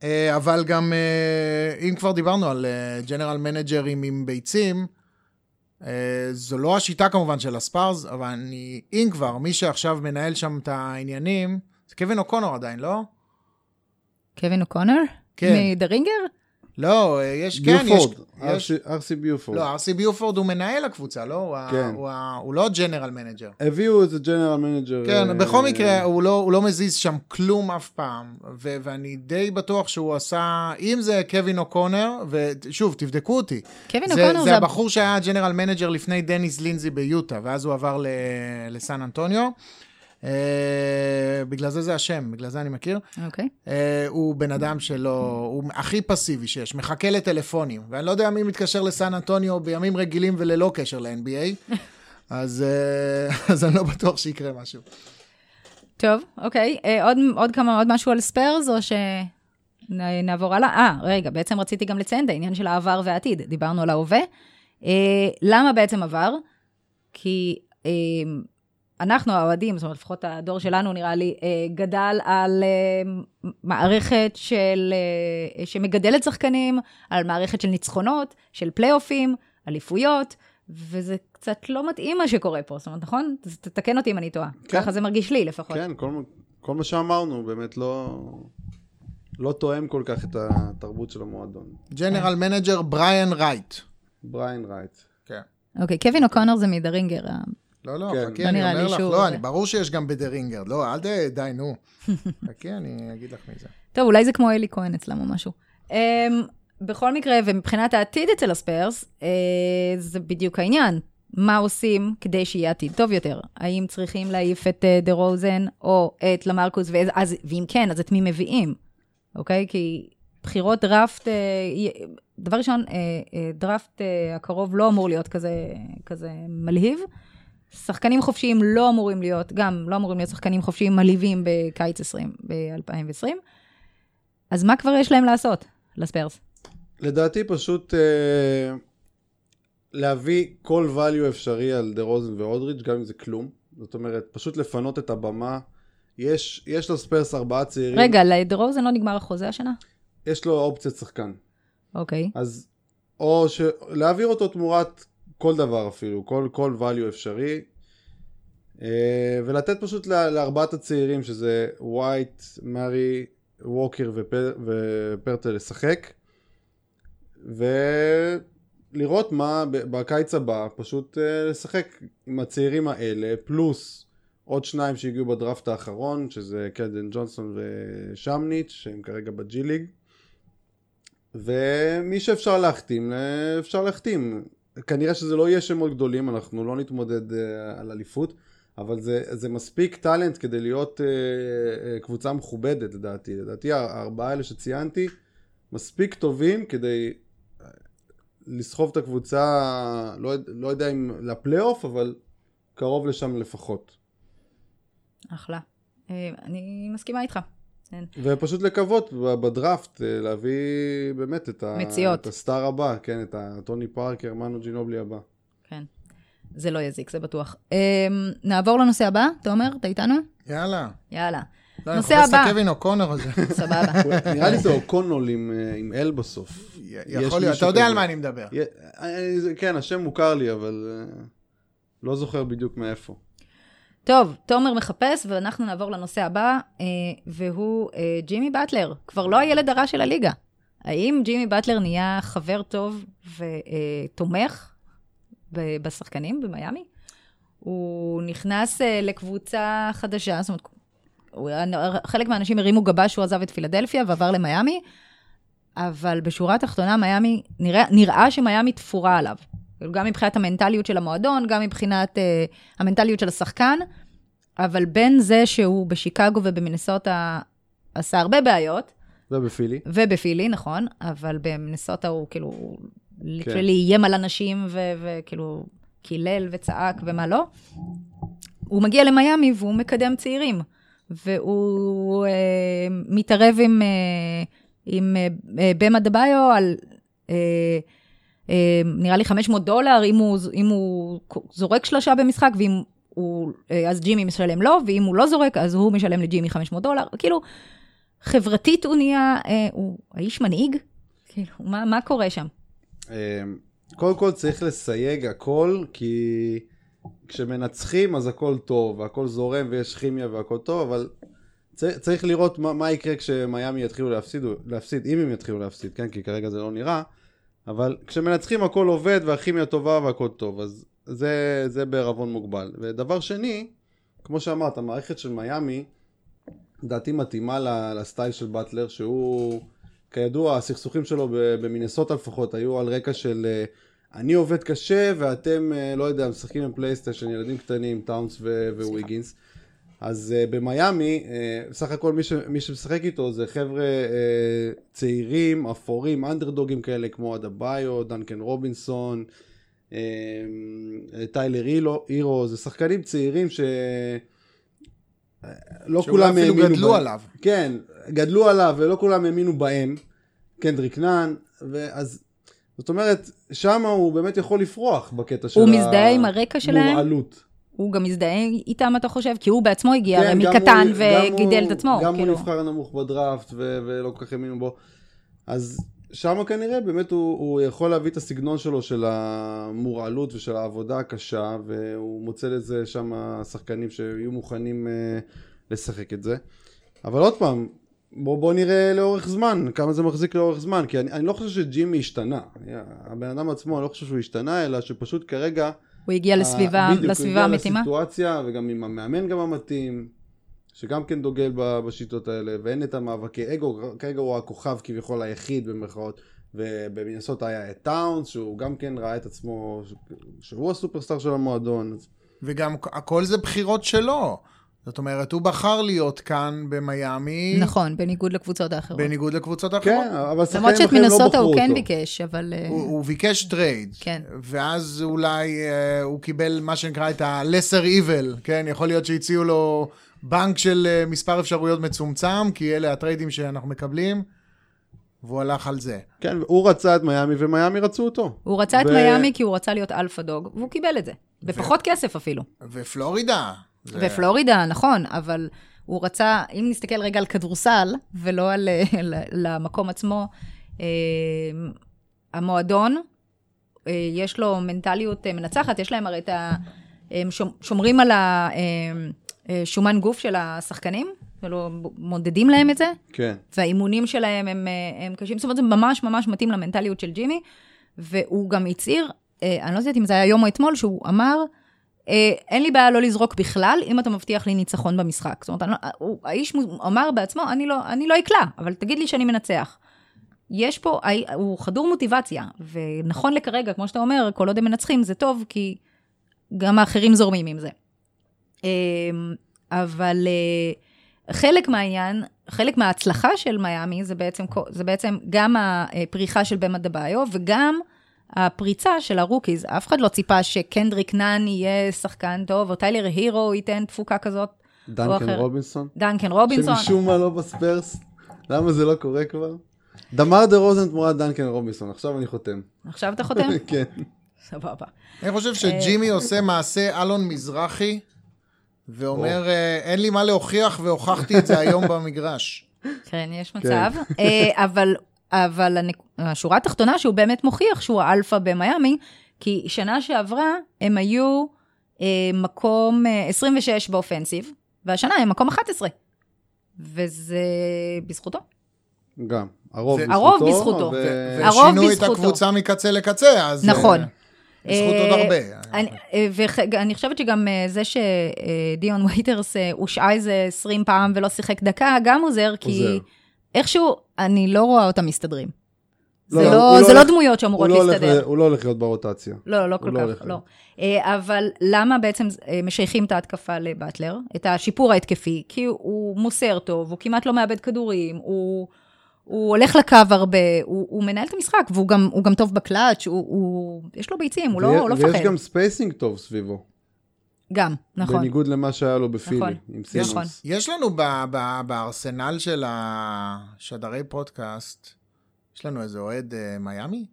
אה, אבל גם, אה, אם כבר דיברנו על general manager ים עם ביצים, אה, זו לא השיטה כמובן של הספרס, אבל אני, אם כבר, מי שעכשיו מנהל שם את העניינים, זה קווין אוקונור עדיין, לא? קווין אוקונר? כן. מ The Ringer? לא, אה, יש, כן, יש... ביופורד, יש ארסי ביופורד. לא, ארסי ביופורד הוא מנהל הקבוצה, לא? הוא, ה- כן. הוא, ה- הוא לא general manager. הביאו איזה general manager. כן, אה, בכל מקרה, הוא לא, הוא לא מזיז שם כלום אף פעם, ו- ואני די בטוח שהוא עשה, אם זה קווין אוקונר, ושוב, תבדקו אותי. קווין זה, אוקונר זה זה... הבחור שהיה general manager לפני דניס לינזי ביוטה, ואז הוא עבר ל- לסן אנטוניו. Uh, בגלל זה זה השם, בגלל זה אני מכיר. אוקיי. Uh, הוא בן אדם שלא, הוא הכי פסיבי שיש, מחכה לטלפונים. ואני לא יודע מי מתקשר לסן אנטוניו בימים רגילים וללא קשר ל-NBA, אז, uh, אז אני לא בטוח שיקרה משהו. טוב, אוקיי. אה, עוד, עוד כמה, עוד משהו על ספיירס, או שנעבור הלאה? אה, רגע, בעצם רציתי גם לציין את העניין של העבר והעתיד. דיברנו על ההווה. אה, למה בעצם עבר? כי אה, אנחנו האוהדים, זאת אומרת, לפחות הדור שלנו, נראה לי, אה, גדל על אה, מערכת של, אה, שמגדלת שחקנים, על מערכת של ניצחונות, של פלייאופים, אליפויות, וזה קצת לא מתאים מה שקורה פה, זאת אומרת, נכון? תתקן אותי אם אני טועה. כן. ככה זה מרגיש לי לפחות. כן, כל, כל מה שאמרנו באמת לא, לא תואם כל כך את התרבות של המועדון. general manager בריאן רייט. בריין רייט. כן. אוקיי, קווין אוקונר זה מ The Ringer. אה, לא, לא, כן. חכי, לא אני אומר לך, שהוא- לא, אני, ברור שיש גם ב The Ringer, לא, אל ת... די, נו. חכי, אני אגיד לך מי זה. טוב, אולי זה כמו אלי כהן אצלם או משהו. Um, בכל מקרה, ומבחינת העתיד אצל הספיירס, uh, זה בדיוק העניין. מה עושים כדי שיהיה עתיד טוב יותר? האם צריכים להעיף את uh, דה רוזן או את למרקוס, ואז, אז, ואם כן, אז את מי מביאים? אוקיי? כי בחירות דראפט, uh, דבר ראשון, uh, uh, דראפט uh, הקרוב לא אמור להיות כזה, כזה מלהיב. שחקנים חופשיים לא אמורים להיות, גם לא אמורים להיות שחקנים חופשיים מלהיבים בקיץ 20, ב-2020. אז מה כבר יש להם לעשות, לספיירס? לדעתי פשוט אה, להביא כל value אפשרי על דה רוזן ואודריץ', גם אם זה כלום. זאת אומרת, פשוט לפנות את הבמה. יש, יש לספיירס ארבעה צעירים. רגע, לדרוזן לא נגמר החוזה השנה? יש לו אופציית שחקן. אוקיי. אז או ש... להעביר אותו תמורת כל דבר אפילו, כל, כל value אפשרי. אה, ולתת פשוט לארבעת הצעירים, שזה ווייט, מארי, ווקר ופר, ופרטל לשחק. ולראות מה בקיץ הבא, פשוט אה, לשחק עם הצעירים האלה, פלוס עוד שניים שהגיעו בדראפט האחרון, שזה קלדן ג'ונסון ושמניץ', שהם כרגע בג'י ליג. ומי שאפשר להחתים, אה, אפשר להחתים. כנראה שזה לא יהיה שמות גדולים, אנחנו לא נתמודד אה, על אליפות, אבל זה, זה מספיק טאלנט כדי להיות אה, אה, קבוצה מכובדת לדעתי. לדעתי הארבעה האלה שציינתי מספיק טובים כדי לסחוב את הקבוצה, לא, לא יודע אם לפלייאוף, אבל קרוב לשם לפחות. אחלה. אני מסכימה איתך. כן. ופשוט לקוות בדראפט, אה, להביא באמת את, ה, מציאות. את הסטאר הבא, כן, את הטוני פארקר, מנו ג'ינובלי הבא. כן. זה לא יזיק, זה בטוח. אה, נעבור לנושא הבא, תומר, אתה איתנו? יאללה. יאללה. לא, נושא מחפש את הבא. הקווין אוקונר הזה. סבבה. נראה לי זה אוקונול עם, אה, עם אל בסוף. יכול להיות, אתה יודע. על מה אני מדבר. אה, כן, השם מוכר לי, אבל לא זוכר בדיוק מאיפה. טוב, תומר מחפש, ואנחנו נעבור לנושא הבא, אה, והוא אה, ג'ימי באטלר. כבר לא הילד הרע של הליגה. האם ג'ימי באטלר נהיה חבר טוב ותומך ב- בשחקנים במיאמי? הוא נכנס אה, לקבוצה חדשה, זאת אומרת, הוא, חלק מהאנשים הרימו גבה שהוא עזב את פילדלפיה ועבר למיאמי, אבל בשורה התחתונה, מיאמי, נראה, נראה שמיאמי תפורה עליו. גם מבחינת המנטליות של המועדון, גם מבחינת אה, המנטליות של השחקן, אבל בין זה שהוא בשיקגו ובמינסוטה עשה הרבה בעיות, ובפילי. ובפילי, נכון, אבל במינסוטה הוא כאילו, ליטרלי איים על אנשים ו- וכאילו קילל וצעק ומה לא. הוא מגיע למיאמי והוא מקדם צעירים, והוא אה, מתערב עם, אה, עם אה, אה, במה דביו על, אה, אה, נראה לי 500 דולר, אם הוא, אם הוא זורק שלושה במשחק, ואם הוא, אה, אז ג'ימי משלם לו, ואם הוא לא זורק, אז הוא משלם לג'ימי 500 דולר. כאילו, חברתית הוא נהיה, אה, הוא האיש מנהיג? כאילו, מה, מה קורה שם? אה, קודם כל צריך לסייג הכל, כי כשמנצחים אז הכל טוב, והכל זורם ויש כימיה והכל טוב, אבל צריך, צריך לראות מה, מה יקרה כשמיאמי יתחילו להפסיד, להפסיד, אם הם יתחילו להפסיד, כן? כי כרגע זה לא נראה, אבל כשמנצחים הכל עובד והכימיה טובה והכל טוב, אז זה, זה בערבון מוגבל. ודבר שני, כמו שאמרת, המערכת של מיאמי, לדעתי מתאימה לסטייל של באטלר, שהוא, כידוע, הסכסוכים שלו במינסוטה לפחות היו על רקע של אה, אני עובד קשה ואתם, אה, לא יודע, משחקים עם פלייסטיישן, ילדים קטנים, טאונס ו- וויגינס. אז uh, במיאמי, uh, סך הכל מי, ש, מי שמשחק איתו זה חבר'ה uh, צעירים, אפורים, אנדרדוגים כאלה כמו אדבאיו, דנקן רובינסון, uh, טיילר הירו, הירו, זה שחקנים צעירים ש... לא כולם האמינו אפילו גדלו בהם. עליו. כן, גדלו עליו ולא כולם האמינו בהם. קנדריק נאן, ואז... זאת אומרת, שם הוא באמת יכול לפרוח בקטע של הוא מזדהה עם הרקע שלהם? המורעלות. הוא גם מזדהה איתם, אתה חושב? כי הוא בעצמו הגיע הרי כן, גם מקטן הוא- וגידל הוא- את עצמו. גם כאילו. הוא נבחר נמוך בדראפט ו- ולא כל כך האמינו בו. אז שם כנראה באמת הוא, הוא יכול להביא את הסגנון שלו של המורעלות ושל העבודה הקשה והוא מוצא לזה שם שחקנים שיהיו מוכנים אה, לשחק את זה. אבל עוד פעם, בוא, בוא נראה לאורך זמן, כמה זה מחזיק לאורך זמן, כי אני, אני לא חושב שג'ימי השתנה. הבן אדם עצמו, אני לא חושב שהוא השתנה, אלא שפשוט כרגע הוא הגיע לסביבה, אה, בדיוק, הוא לסביבה הגיע המתאימה. לסיטואציה, וגם עם המאמן גם המתאים, שגם כן דוגל בשיטות האלה, ואין את המאבקי אגו, כרגע הוא הכוכב כביכול היחיד במרכאות, ובמינסוטה היה את טאונס, שהוא גם כן ראה את עצמו, שהוא הסופרסטאר של המועדון. וגם הכל זה בחירות שלו. זאת אומרת, הוא בחר להיות כאן במיאמי, נכון, בניגוד לקבוצות האחרות. בניגוד לקבוצות האחרות. כן, אבל שחקנים למרות שאת אחרים לא מנסוטה בחרו הוא כן אותו. ביקש, אבל... אה, הוא, הוא ביקש trade. כן. ואז אולי אה, הוא קיבל מה שנקרא את ה-lesser evil, כן? יכול להיות שהציעו לו בנק של אה, מספר אפשרויות מצומצם, כי אלה הטריידים שאנחנו מקבלים, והוא הלך על זה. כן, הוא רצה את מיאמי, ומיאמי רצו אותו. הוא רצה את ו- מיאמי כי הוא רצה להיות alpha dog, והוא קיבל את זה. בפחות כסף אפילו. ופלורידה. זה- ופלורידה, נכון, אבל הוא רצה, אם נסתכל רגע על כדורסל, ולא על, אה, למקום עצמו, אה, המועדון, אה, יש לו מנטליות מנצחת, יש להם הרי את ה... הם שומ- שומרים על השומן גוף של השחקנים, ולא מודדים להם את זה, כן. והאימונים שלהם הם, הם קשים, זאת אומרת, זה ממש ממש מתאים למנטליות של ג'ימי, והוא גם הצהיר, אני לא יודעת אם זה היה היום או אתמול, שהוא אמר, אין לי בעיה לא לזרוק בכלל, אם אתה מבטיח לי ניצחון במשחק. זאת אומרת, אני לא, הוא, האיש אמר בעצמו, אני לא, אני לא אקלע, אבל תגיד לי שאני מנצח. יש פה, הוא חדור מוטיבציה, ונכון לכרגע, כמו שאתה אומר, כל עוד הם מנצחים זה טוב, כי גם האחרים זורמים עם זה. אה, אבל אה, חלק מהעניין, חלק מההצלחה של מיאמי זה בעצם, זה בעצם גם הפריחה של באם אדבאיו וגם הפריצה של ה rookies. אף אחד לא ציפה שקנדריק נאן יהיה שחקן טוב, או טיילר הירו ייתן תפוקה כזאת. דנקן. רובינסון. דנקן רובינסון. שמשום מה לא בספרס. למה זה לא קורה כבר? דמאר דרוזן תמורת דנקן רובינסון, עכשיו אני חותם. עכשיו אתה חותם? כן. סבבה. אני חושב שג'ימי עושה מעשה אלון מזרחי, ואומר, אה, אין לי מה להוכיח, והוכחתי את זה היום במגרש. כן, יש מצב. אה, אבל, אבל הנק- השורה התחתונה שהוא באמת מוכיח שהוא האלפא במיאמי, כי שנה שעברה הם היו אה, מקום אה, 26 ב offensive, והשנה הם מקום 11. וזה בזכותו. גם. הרוב זה- בזכותו. הרוב בזכותו. ו- הרוב ושינו את בזכותו. הקבוצה מקצה לקצה, אז... נכון. אה, בזכות עוד אה, הרבה. אני, אה, ואני חושבת שגם אה, זה שדיון וייטרס אה, הושעה איזה 20 פעם ולא שיחק דקה, גם עוזר, כי עוזר. איכשהו אני לא רואה אותם מסתדרים. לא, זה הוא לא, לא זה לא הולך- דמויות שאמורות לא להסתדר. הוא לא הולך להיות ברוטציה. לא, לא הוא כל לא כך, לא. אה, אבל למה בעצם אה, משייכים את ההתקפה לבאטלר, את השיפור ההתקפי? כי הוא מוסר טוב, הוא כמעט לא מאבד כדורים, הוא, הוא הולך לקו הרבה, הוא, הוא מנהל את המשחק, והוא גם, גם טוב בקלאץ', הוא, הוא, יש לו ביצים, הוא לא, לא מפחד. ויש גם spacing טוב סביבו. גם, נכון. בניגוד למה שהיה לו בפילי. נכון. עם יש, סימונס. נכון. יש לנו ב, ב, בארסנל של השדרי פודקאסט, יש לנו איזה אוהד אה, מיאמי?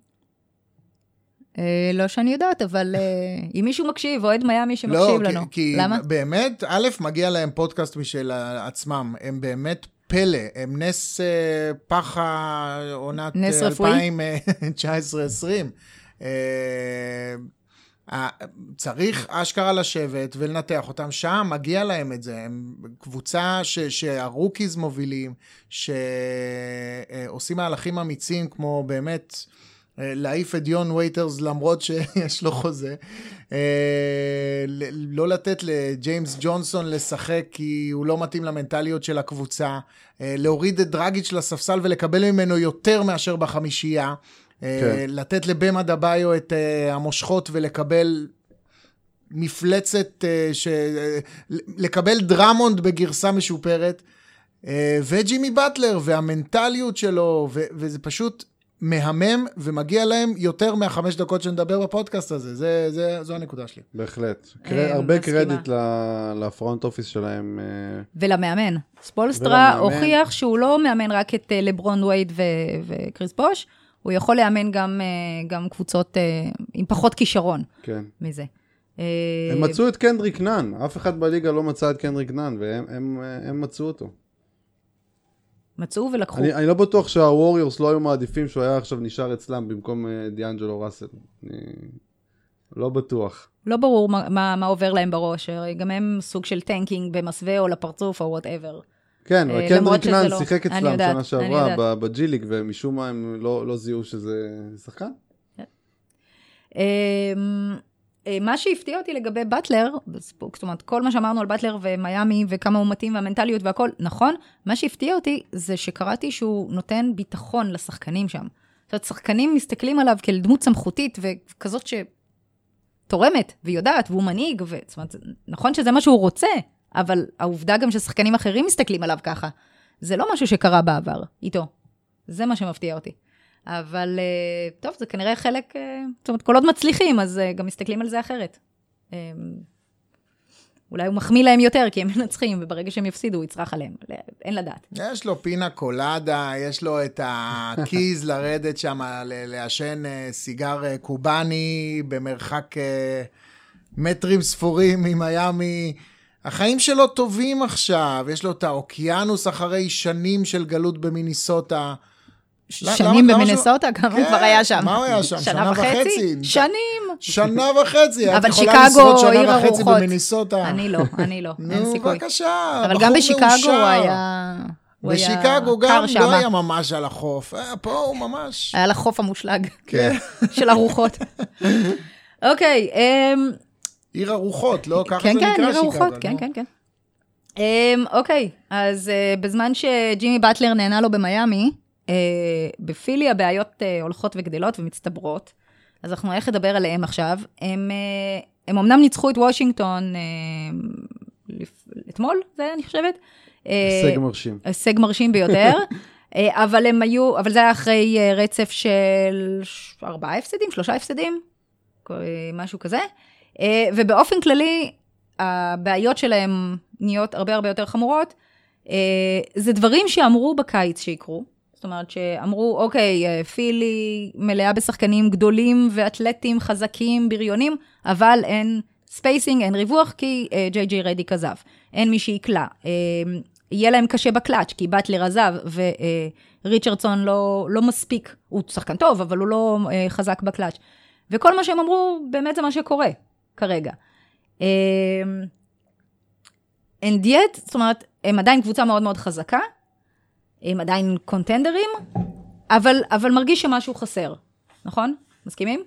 אה, לא שאני יודעת, אבל אה, אם מישהו מקשיב, אוהד מיאמי שמקשיב לא, לנו. כי, כי למה? באמת, א', מגיע להם פודקאסט משל עצמם, הם באמת פלא, הם נס אה, פחה עונת נס אה, רפואי? 2019-2020. אה, צריך אשכרה לשבת ולנתח אותם שם, מגיע להם את זה. הם קבוצה ש, שהרוקיז מובילים, שעושים מהלכים אמיצים, כמו באמת אה, להעיף את דיון ווייטרס למרות שיש לו חוזה. אה, לא לתת לג'יימס ג'ונסון לשחק כי הוא לא מתאים למנטליות של הקבוצה. להוריד את דרגיץ' לספסל ולקבל ממנו יותר מאשר בחמישייה. כן. לתת לבאם אדבאיו את המושכות ולקבל מפלצת, ש... לקבל דרמונד בגרסה משופרת. וג'ימי באטלר והמנטליות שלו, ו... וזה פשוט מהמם, ומגיע להם יותר מהחמש דקות שנדבר בפודקאסט הזה. זה, זה, זו הנקודה שלי. בהחלט. קר... הרבה קרדיט ל front office שלהם. אה, ולמאמן. ספולסטרה הוכיח שהוא לא מאמן רק את אה, לברון, וייד ו... וכריס בוש, הוא יכול לאמן גם, אה, גם קבוצות עם פחות כישרון כן. מזה. הם מצאו את קנדריק נאן, אף אחד בליגה לא מצא את קנדריק נאן, והם הם, הם מצאו אותו. מצאו ולקחו. אני, אני לא בטוח שהווריורס לא היו מעדיפים שהוא היה עכשיו נשאר אצלם במקום דיאנג'לו ראסל. אני לא בטוח. לא ברור מה, מה, מה עובר להם בראש, גם הם סוג של tanking במסווה או לפרצוף או whatever. כן, אבל קנדריק נאן לא. שיחק אצלם שנה שעברה ב-G League, ומשום מה הם לא, לא זיהו שזה שחקן. אמ, אה, מה שהפתיע אותי לגבי באטלר, זאת אומרת, כל מה שאמרנו על באטלר ומיאמי וכמה הוא מתאים והמנטליות והכל, נכון, מה שהפתיע אותי זה שקראתי שהוא נותן ביטחון לשחקנים שם. זאת אומרת, שחקנים מסתכלים עליו כאל דמות סמכותית וכזאת שתורמת ויודעת, והוא מנהיג, ו... זאת אומרת, נכון שזה מה שהוא רוצה, אבל העובדה גם ששחקנים אחרים מסתכלים עליו ככה, זה לא משהו שקרה בעבר איתו. זה מה שמפתיע אותי. אבל אה, טוב, זה כנראה חלק, אה, זאת אומרת, כל עוד מצליחים, אז אה, גם מסתכלים על זה אחרת. אולי הוא מחמיא להם יותר, כי הם מנצחים, וברגע שהם יפסידו, הוא יצרח עליהם. אין לדעת. יש לו פינה קולדה, יש לו את הקיז לרדת שם, לעשן סיגר קובאני במרחק מטרים ספורים ממיאמי. החיים שלו טובים עכשיו, יש לו את האוקיינוס אחרי שנים של גלות במיניסוטה. שנים במינסוטה? כמה הוא כבר היה שם? מה הוא היה שם? שנה וחצי? שנים. שנה וחצי. אבל שיקגו, עיר הרוחות. אני לא, אני לא, אין סיכוי. נו, בבקשה, אבל גם בשיקגו הוא היה... בשיקגו גם לא היה ממש על החוף, אה, פה הוא ממש... היה לחוף המושלג. כן. של הרוחות. אוקיי. עיר הרוחות, לא? ככה כן, זה כן, נקרא שיקגו. כן, כן, כן, כן, כן. אוקיי, אז אה, בזמן שג'ימי באטלר נהנה לו במיאמי, אה, בפילי הבעיות אה, הולכות וגדלות ומצטברות, אז אנחנו הולכים לדבר עליהם עכשיו. הם, אה, הם אמנם ניצחו את וושינגטון אה, לפ... אתמול, זה היה, אני חושבת. הישג מרשים. הישג מרשים ביותר. אבל הם היו, אבל זה היה אחרי רצף של ארבעה הפסדים, שלושה הפסדים, משהו כזה. ובאופן כללי, הבעיות שלהם נהיות הרבה הרבה יותר חמורות. זה דברים שאמרו בקיץ שיקרו, זאת אומרת שאמרו, אוקיי, אה, פילי מלאה בשחקנים גדולים ואתלטים, חזקים, בריונים, אבל אין spacing, אין ריווח, כי אה, ג'יי ג'יי רדיק עזב. אין מי שיקלע. אה, יהיה להם קשה בקלאץ', כי באטלר עזב, וריצ'רדסון לא, לא מספיק, הוא שחקן טוב, אבל הוא לא חזק בקלאץ'. וכל מה שהם אמרו, באמת זה מה שקורה כרגע. And yet, זאת אומרת, הם עדיין קבוצה מאוד מאוד חזקה, הם עדיין קונטנדרים, אבל, אבל מרגיש שמשהו חסר, נכון? מסכימים?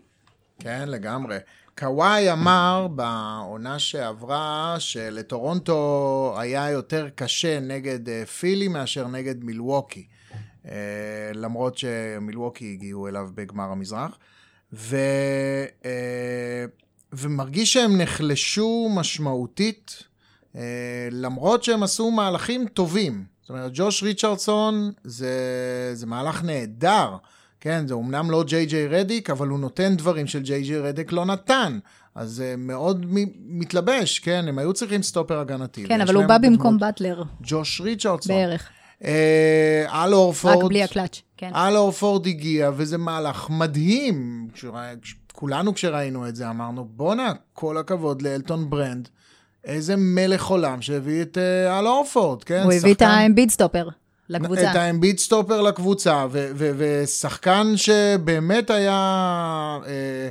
כן, לגמרי. קוואי אמר בעונה שעברה שלטורונטו היה יותר קשה נגד אה, פילי מאשר נגד מילווקי. אה, למרות שמילווקי הגיעו אליו בגמר המזרח. ו... אה, ומרגיש שהם נחלשו משמעותית, למרות שהם עשו מהלכים טובים. זאת אומרת, ג'וש ריצ'רדסון זה, זה מהלך נהדר, כן? זה אומנם לא ג'יי ג'יי רדיק, אבל הוא נותן דברים של ג'יי ג'יי רדיק לא נתן. אז זה מאוד מתלבש, כן? הם היו צריכים סטופר הגנתי. כן, אבל הוא בא במקום באטלר. ג'וש ריצ'רדסון. בערך. אה, אל אורפורד. רק בלי הקלאץ', כן. אל אורפורד הגיע, וזה מהלך מדהים. כולנו כשראינו את זה אמרנו, בואנה, כל הכבוד לאלטון ברנד. איזה מלך עולם שהביא את אה, אל אורפורד, כן? הוא הביא את האמביד סטופר. לקבוצה. את ה Embiid stopper לקבוצה, ושחקן שבאמת היה, אה,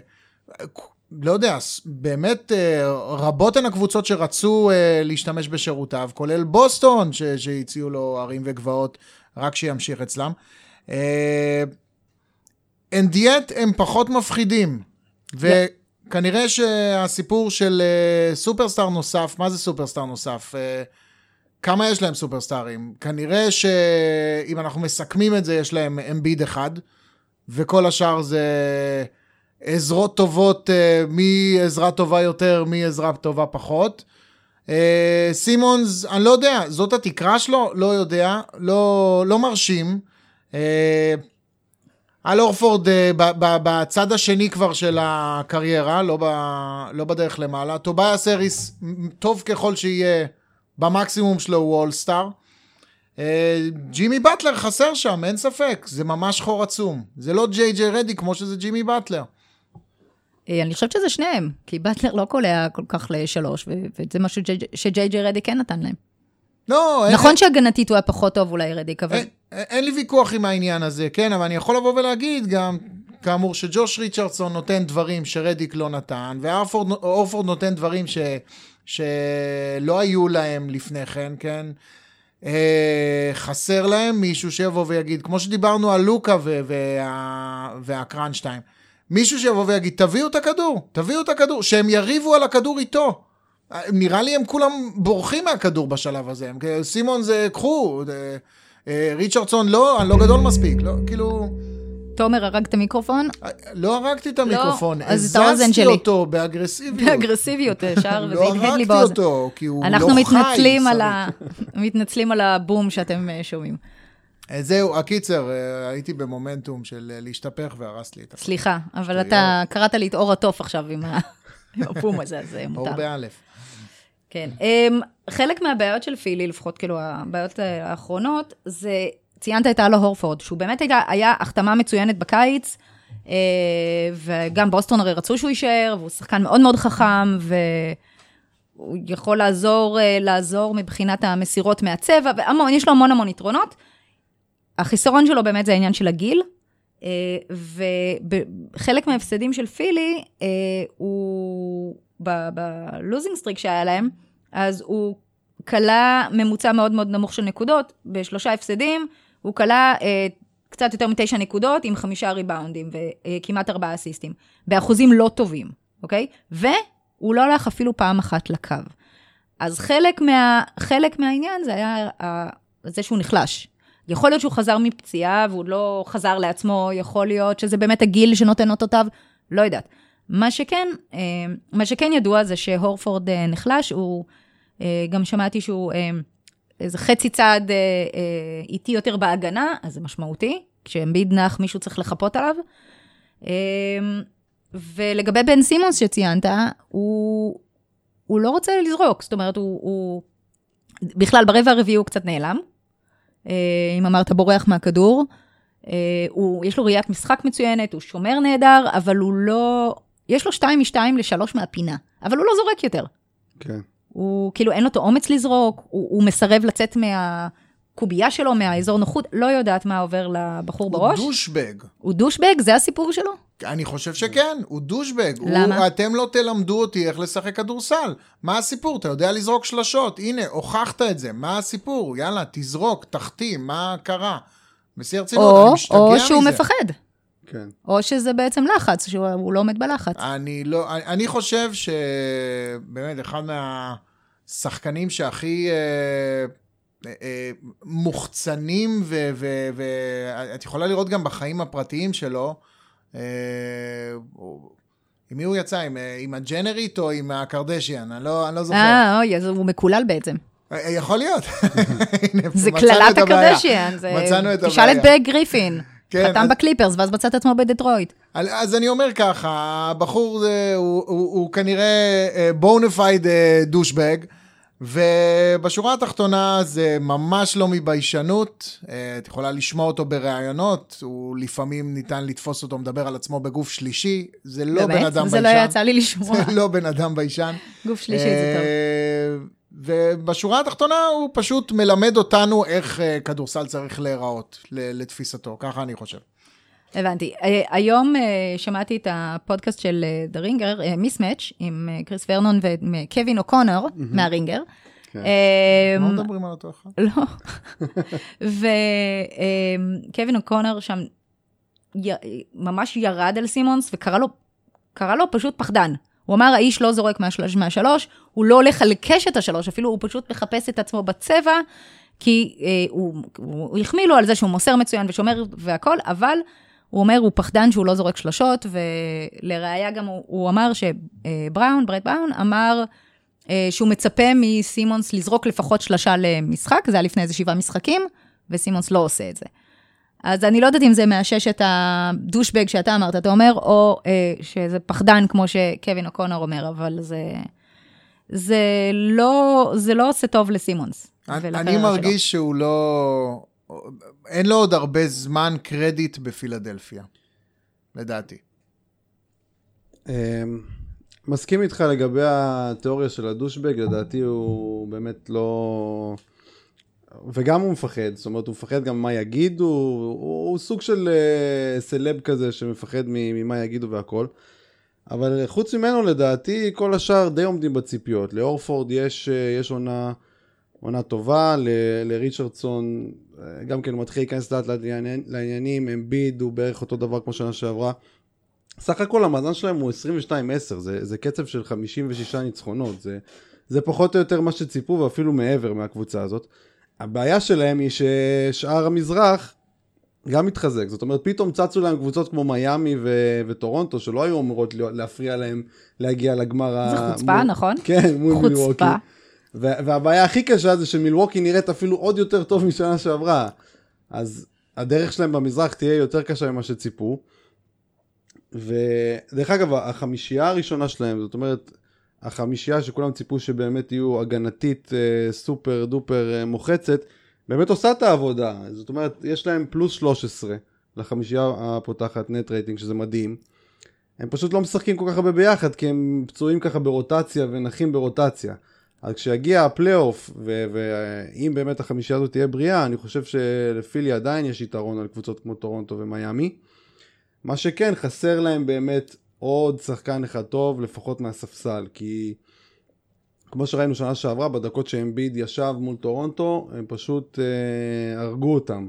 לא יודע, באמת אה, רבות הן הקבוצות שרצו אה, להשתמש בשירותיו, כולל בוסטון, ש- שהציעו לו ערים וגבעות, רק שימשיך אצלם. אה, and yet הם פחות מפחידים. וכנראה שהסיפור של אה, סופרסטאר נוסף, מה זה סופרסטאר נוסף? אה, כמה יש להם סופרסטארים? כנראה שאם אנחנו מסכמים את זה, יש להם אמביד אחד, וכל השאר זה עזרות טובות, אה, מי עזרה טובה יותר, מי עזרה טובה פחות. סימונס, אני לא יודע, זאת התקרה שלו? לא יודע, לא, לא מרשים. אל הורפורד אה, בצד השני כבר של הקריירה, לא, ב, לא בדרך למעלה. טובייאס האריס, טוב ככל שיהיה, במקסימום שלו הוא אולסטאר. אה, ג'ימי באטלר חסר שם, אין ספק, זה ממש חור עצום. זה לא ג'יי ג'יי רדיק כמו שזה ג'ימי באטלר. אה, אני חושבת שזה שניהם, כי באטלר לא קולע כל כך לשלוש, וזה משהו שג'יי ג'יי רדיק כן נתן להם. לא, אין- נכון שהגנתית הוא היה פחות טוב אולי רדיק, אבל... אין, אין לי ויכוח עם העניין הזה, כן, אבל אני יכול לבוא ולהגיד גם, כאמור, שג'וש ריצ'רדסון נותן דברים שרדיק לא נתן, ואורפורד נותן דברים ש, שלא היו להם לפני כן, כן? אה, חסר להם מישהו שיבוא ויגיד, כמו שדיברנו על לוקה ו- וה, והקראנשטיין, מישהו שיבוא ויגיד, תביאו את הכדור, תביאו את הכדור, שהם יריבו על הכדור איתו. נראה לי הם כולם בורחים מהכדור בשלב הזה. סימון זה, קחו, אה, אה, ריצ'רדסון לא, אני לא גדול מספיק, לא, כאילו, תומר הרג את המיקרופון, אה, לא הרגתי את המיקרופון, האוזן הזזתי. אותו באגרסיביות. באגרסיביות ישר, וזה לא הדהד לי הרגתי באוזן. אותו, כי הוא לא חי. אנחנו מתנצלים על הבום שאתם אה, שומעים. אה, זהו, הקיצר, אה, הייתי במומנטום של אה, להשתפך והרס לי את הכל. סליחה, אבל. אתה קראת לי את אור התוף עכשיו עם הבום הזה, אז אה, אור מותר. באלף. כן. Um, חלק מהבעיות של פילי, לפחות כאילו הבעיות אה, האחרונות, זה, ציינת את אלו הורפורד, שהוא באמת היה, היה החתמה מצוינת בקיץ, uh, וגם בוסטון הרי רצו שהוא יישאר, והוא שחקן מאוד מאוד חכם, והוא יכול לעזור, uh, לעזור מבחינת המסירות מהצבע, והמון, יש לו המון המון יתרונות. החיסרון שלו באמת זה העניין של הגיל, ובחלק מההפסדים של פילי, הוא, ב losing streak שהיה להם, אז הוא קלע ממוצע מאוד מאוד נמוך של נקודות, בשלושה הפסדים, הוא קלע אה, קצת יותר מתשע נקודות עם חמישה ריבאונדים וכמעט ארבעה אסיסטים, באחוזים לא טובים, אוקיי? והוא לא הלך אפילו פעם אחת לקו. אז חלק, מה, חלק מהעניין זה היה ה- זה שהוא נחלש. יכול להיות שהוא חזר מפציעה והוא לא חזר לעצמו, יכול להיות שזה באמת הגיל שנותן אותותיו, לא יודעת. מה שכן, אה, מה שכן ידוע זה שהורפורד אה, נחלש, הוא, אה, גם שמעתי שהוא אה, איזה חצי צעד אה, אה, איטי יותר בהגנה, אז זה משמעותי. כשאמביד נח, מישהו צריך לחפות עליו. אה, ולגבי בן סימונס שציינת, הוא, הוא לא רוצה לזרוק, זאת אומרת, הוא, הוא בכלל ברבע הרביעי הוא קצת נעלם. אה, אם אמרת בורח מהכדור. אה, הוא, יש לו ראיית משחק מצוינת, הוא שומר נהדר, אבל הוא לא... יש לו שתיים משתיים לשלוש מהפינה, אבל הוא לא זורק יותר. כן. הוא כאילו אין לו את האומץ לזרוק, הוא, הוא מסרב לצאת מהקובייה שלו, מהאזור נוחות, לא יודעת מה עובר לבחור בראש. הוא דושבג. הוא דושבג, זה הסיפור שלו? אני חושב שכן, הוא דושבג. למה? הוא, אתם לא תלמדו אותי איך לשחק כדורסל. מה הסיפור? אתה יודע לזרוק שלשות. הנה, הוכחת את זה. מה הסיפור? יאללה, תזרוק, תחתים, מה קרה? בשיא הרצינות, אני או, משתגע או מזה. שהוא מפחד, כן. או שזה בעצם לחץ, שהוא הוא לא עומד בלחץ. אני לא, אני, אני חושב שבאמת אחד מהשחקנים שהכי אה, אה, מוחצנים, ואת יכולה לראות גם בחיים הפרטיים שלו, אה, עם מי הוא יצא? עם, אה, עם הג'נרית או עם הקרדשיאן? אני לא, אני לא זוכר. אה, אוי, אז הוא מקולל בעצם. אה, יכול להיות. זה קללת הבעיה. הקרדשיאן. זה- מצאנו את תשאל את הבעיה. בג גריפין. כן, חתם אז- בקליפרס, ואז מצא את עצמו בדטרויט. אז אני אומר ככה, הבחור זה, הוא, הוא, הוא כנראה בונפיד דושבג, ובשורה התחתונה זה ממש לא מביישנות, אה, את יכולה לשמוע אותו בראיונות, הוא לפעמים ניתן לתפוס אותו מדבר על עצמו בגוף שלישי, זה לא בן אדם זה ביישן. לא יצא לי לשמוע. זה לא בן אדם ביישן. גוף שלישי זה טוב. ובשורה התחתונה הוא פשוט מלמד אותנו איך אה, כדורסל צריך להיראות, לתפיסתו, ככה אני חושב. הבנתי. אה, היום אה, שמעתי את הפודקאסט של The Ringer, מיסמץ', עם קריס ורנון וקווין אוקונר מהרינגר. כן. אה, לא מדברים על אותו אחד. לא. וקווין אוקונר שם ממש ירד על סימונס וקרא לו, קרא לו פשוט פחדן. הוא אמר, האיש לא זורק מהשלוש, מהשלוש, הוא לא הולך על קשת השלוש, אפילו הוא פשוט מחפש את עצמו בצבע, כי אה, הוא, הוא, החמיא לו על זה שהוא מוסר מצוין ושומר והכל, אבל הוא אומר, הוא פחדן שהוא לא זורק שלושות, ולראיה גם הוא, הוא אמר שבראון, ברד בראון, אמר אה, שהוא מצפה מסימונס לזרוק לפחות שלושה למשחק, זה היה לפני איזה שבעה משחקים, וסימונס לא עושה את זה. אז אני לא יודעת אם זה מאשש את הדושבג שאתה אמרת, אתה אומר, או אה, שזה פחדן, כמו שקווין אוקונר אומר, אבל זה, זה, לא, זה לא עושה טוב לסימונס. אני אני שלו. מרגיש שהוא לא... אין לו עוד הרבה זמן קרדיט בפילדלפיה, לדעתי. אמ, מסכים איתך לגבי התיאוריה של הדושבג, לדעתי הוא באמת לא... וגם הוא מפחד, זאת אומרת הוא מפחד גם מה יגידו, הוא, הוא סוג של uh, סלב כזה שמפחד מ- ממה יגידו והכל. אבל חוץ ממנו לדעתי כל השאר די עומדים בציפיות. לאורפורד יש, uh, יש עונה, עונה טובה, ל- לריצ'רדסון uh, גם כן הוא מתחיל להיכנס לאט לעניינים, אמביד הוא בערך אותו דבר כמו שנה שעברה. סך הכל המאזן שלהם הוא 22-10, זה, זה קצב של 56 ניצחונות, זה, זה פחות או יותר מה שציפו ואפילו מעבר מהקבוצה הזאת. הבעיה שלהם היא ששאר המזרח גם מתחזק, זאת אומרת פתאום צצו להם קבוצות כמו מיאמי ו- וטורונטו שלא היו אמורות להפריע להם להגיע לגמר זה ה... חוצפה, מול- נכון? כן, מול חוצפה. מילווקי. ו- והבעיה הכי קשה זה שמילווקי נראית אפילו עוד יותר טוב משנה שעברה. אז הדרך שלהם במזרח תהיה יותר קשה ממה שציפו. ודרך אגב, החמישייה הראשונה שלהם, זאת אומרת, החמישייה שכולם ציפו שבאמת יהיו הגנתית אה, super duper אה, מוחצת, באמת עושה את העבודה. זאת אומרת, יש להם פלוס 13 לחמישייה הפותחת net rating, שזה מדהים. הם פשוט לא משחקים כל כך הרבה ביחד, כי הם פצועים ככה ברוטציה ונחים ברוטציה. אז כשיגיע הפלייאוף, ואם באמת החמישייה הזאת תהיה בריאה, אני חושב שלפילי עדיין יש יתרון על קבוצות כמו טורונטו ומיאמי. מה שכן, חסר להם באמת עוד שחקן אחד טוב, לפחות מהספסל, כי כמו שראינו שנה שעברה, בדקות שאמביד ישב מול טורונטו, הם פשוט אה, הרגו אותם.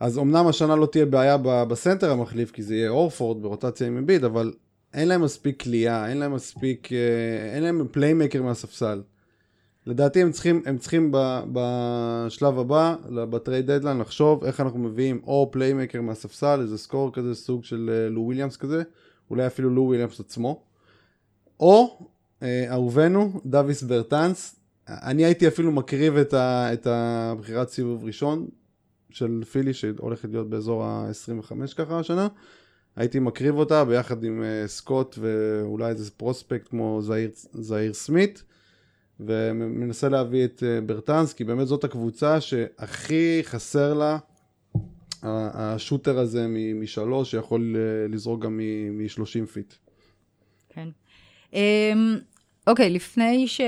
אז אמנם השנה לא תהיה בעיה בסנטר המחליף, כי זה יהיה הורפורד ברוטציה עם אמביד, אבל אין להם מספיק קליעה, אין להם מספיק, אה, אין להם playmaker מהספסל. לדעתי הם צריכים, הם צריכים ב, בשלב הבא, ב trade deadline, לחשוב איך אנחנו מביאים או playmaker מהספסל, איזה scorer כזה, סוג של אה, לו וויליאמס כזה, אולי אפילו לו וויליאמס עצמו, או אהובנו, דאביס ברטנס, אני הייתי אפילו מקריב את, ה, את הבחירת סיבוב ראשון של פילי שהולכת להיות באזור ה-25 ככה השנה, הייתי מקריב אותה ביחד עם אה, סקוט ואולי איזה prospect כמו זאיר, זאיר סמית ומנסה להביא את אה, ברטנס כי באמת זאת הקבוצה שהכי חסר לה השוטר הזה משלוש שיכול לזרוק גם מ-30 פיט. כן. אוקיי, לפני, ש, אה,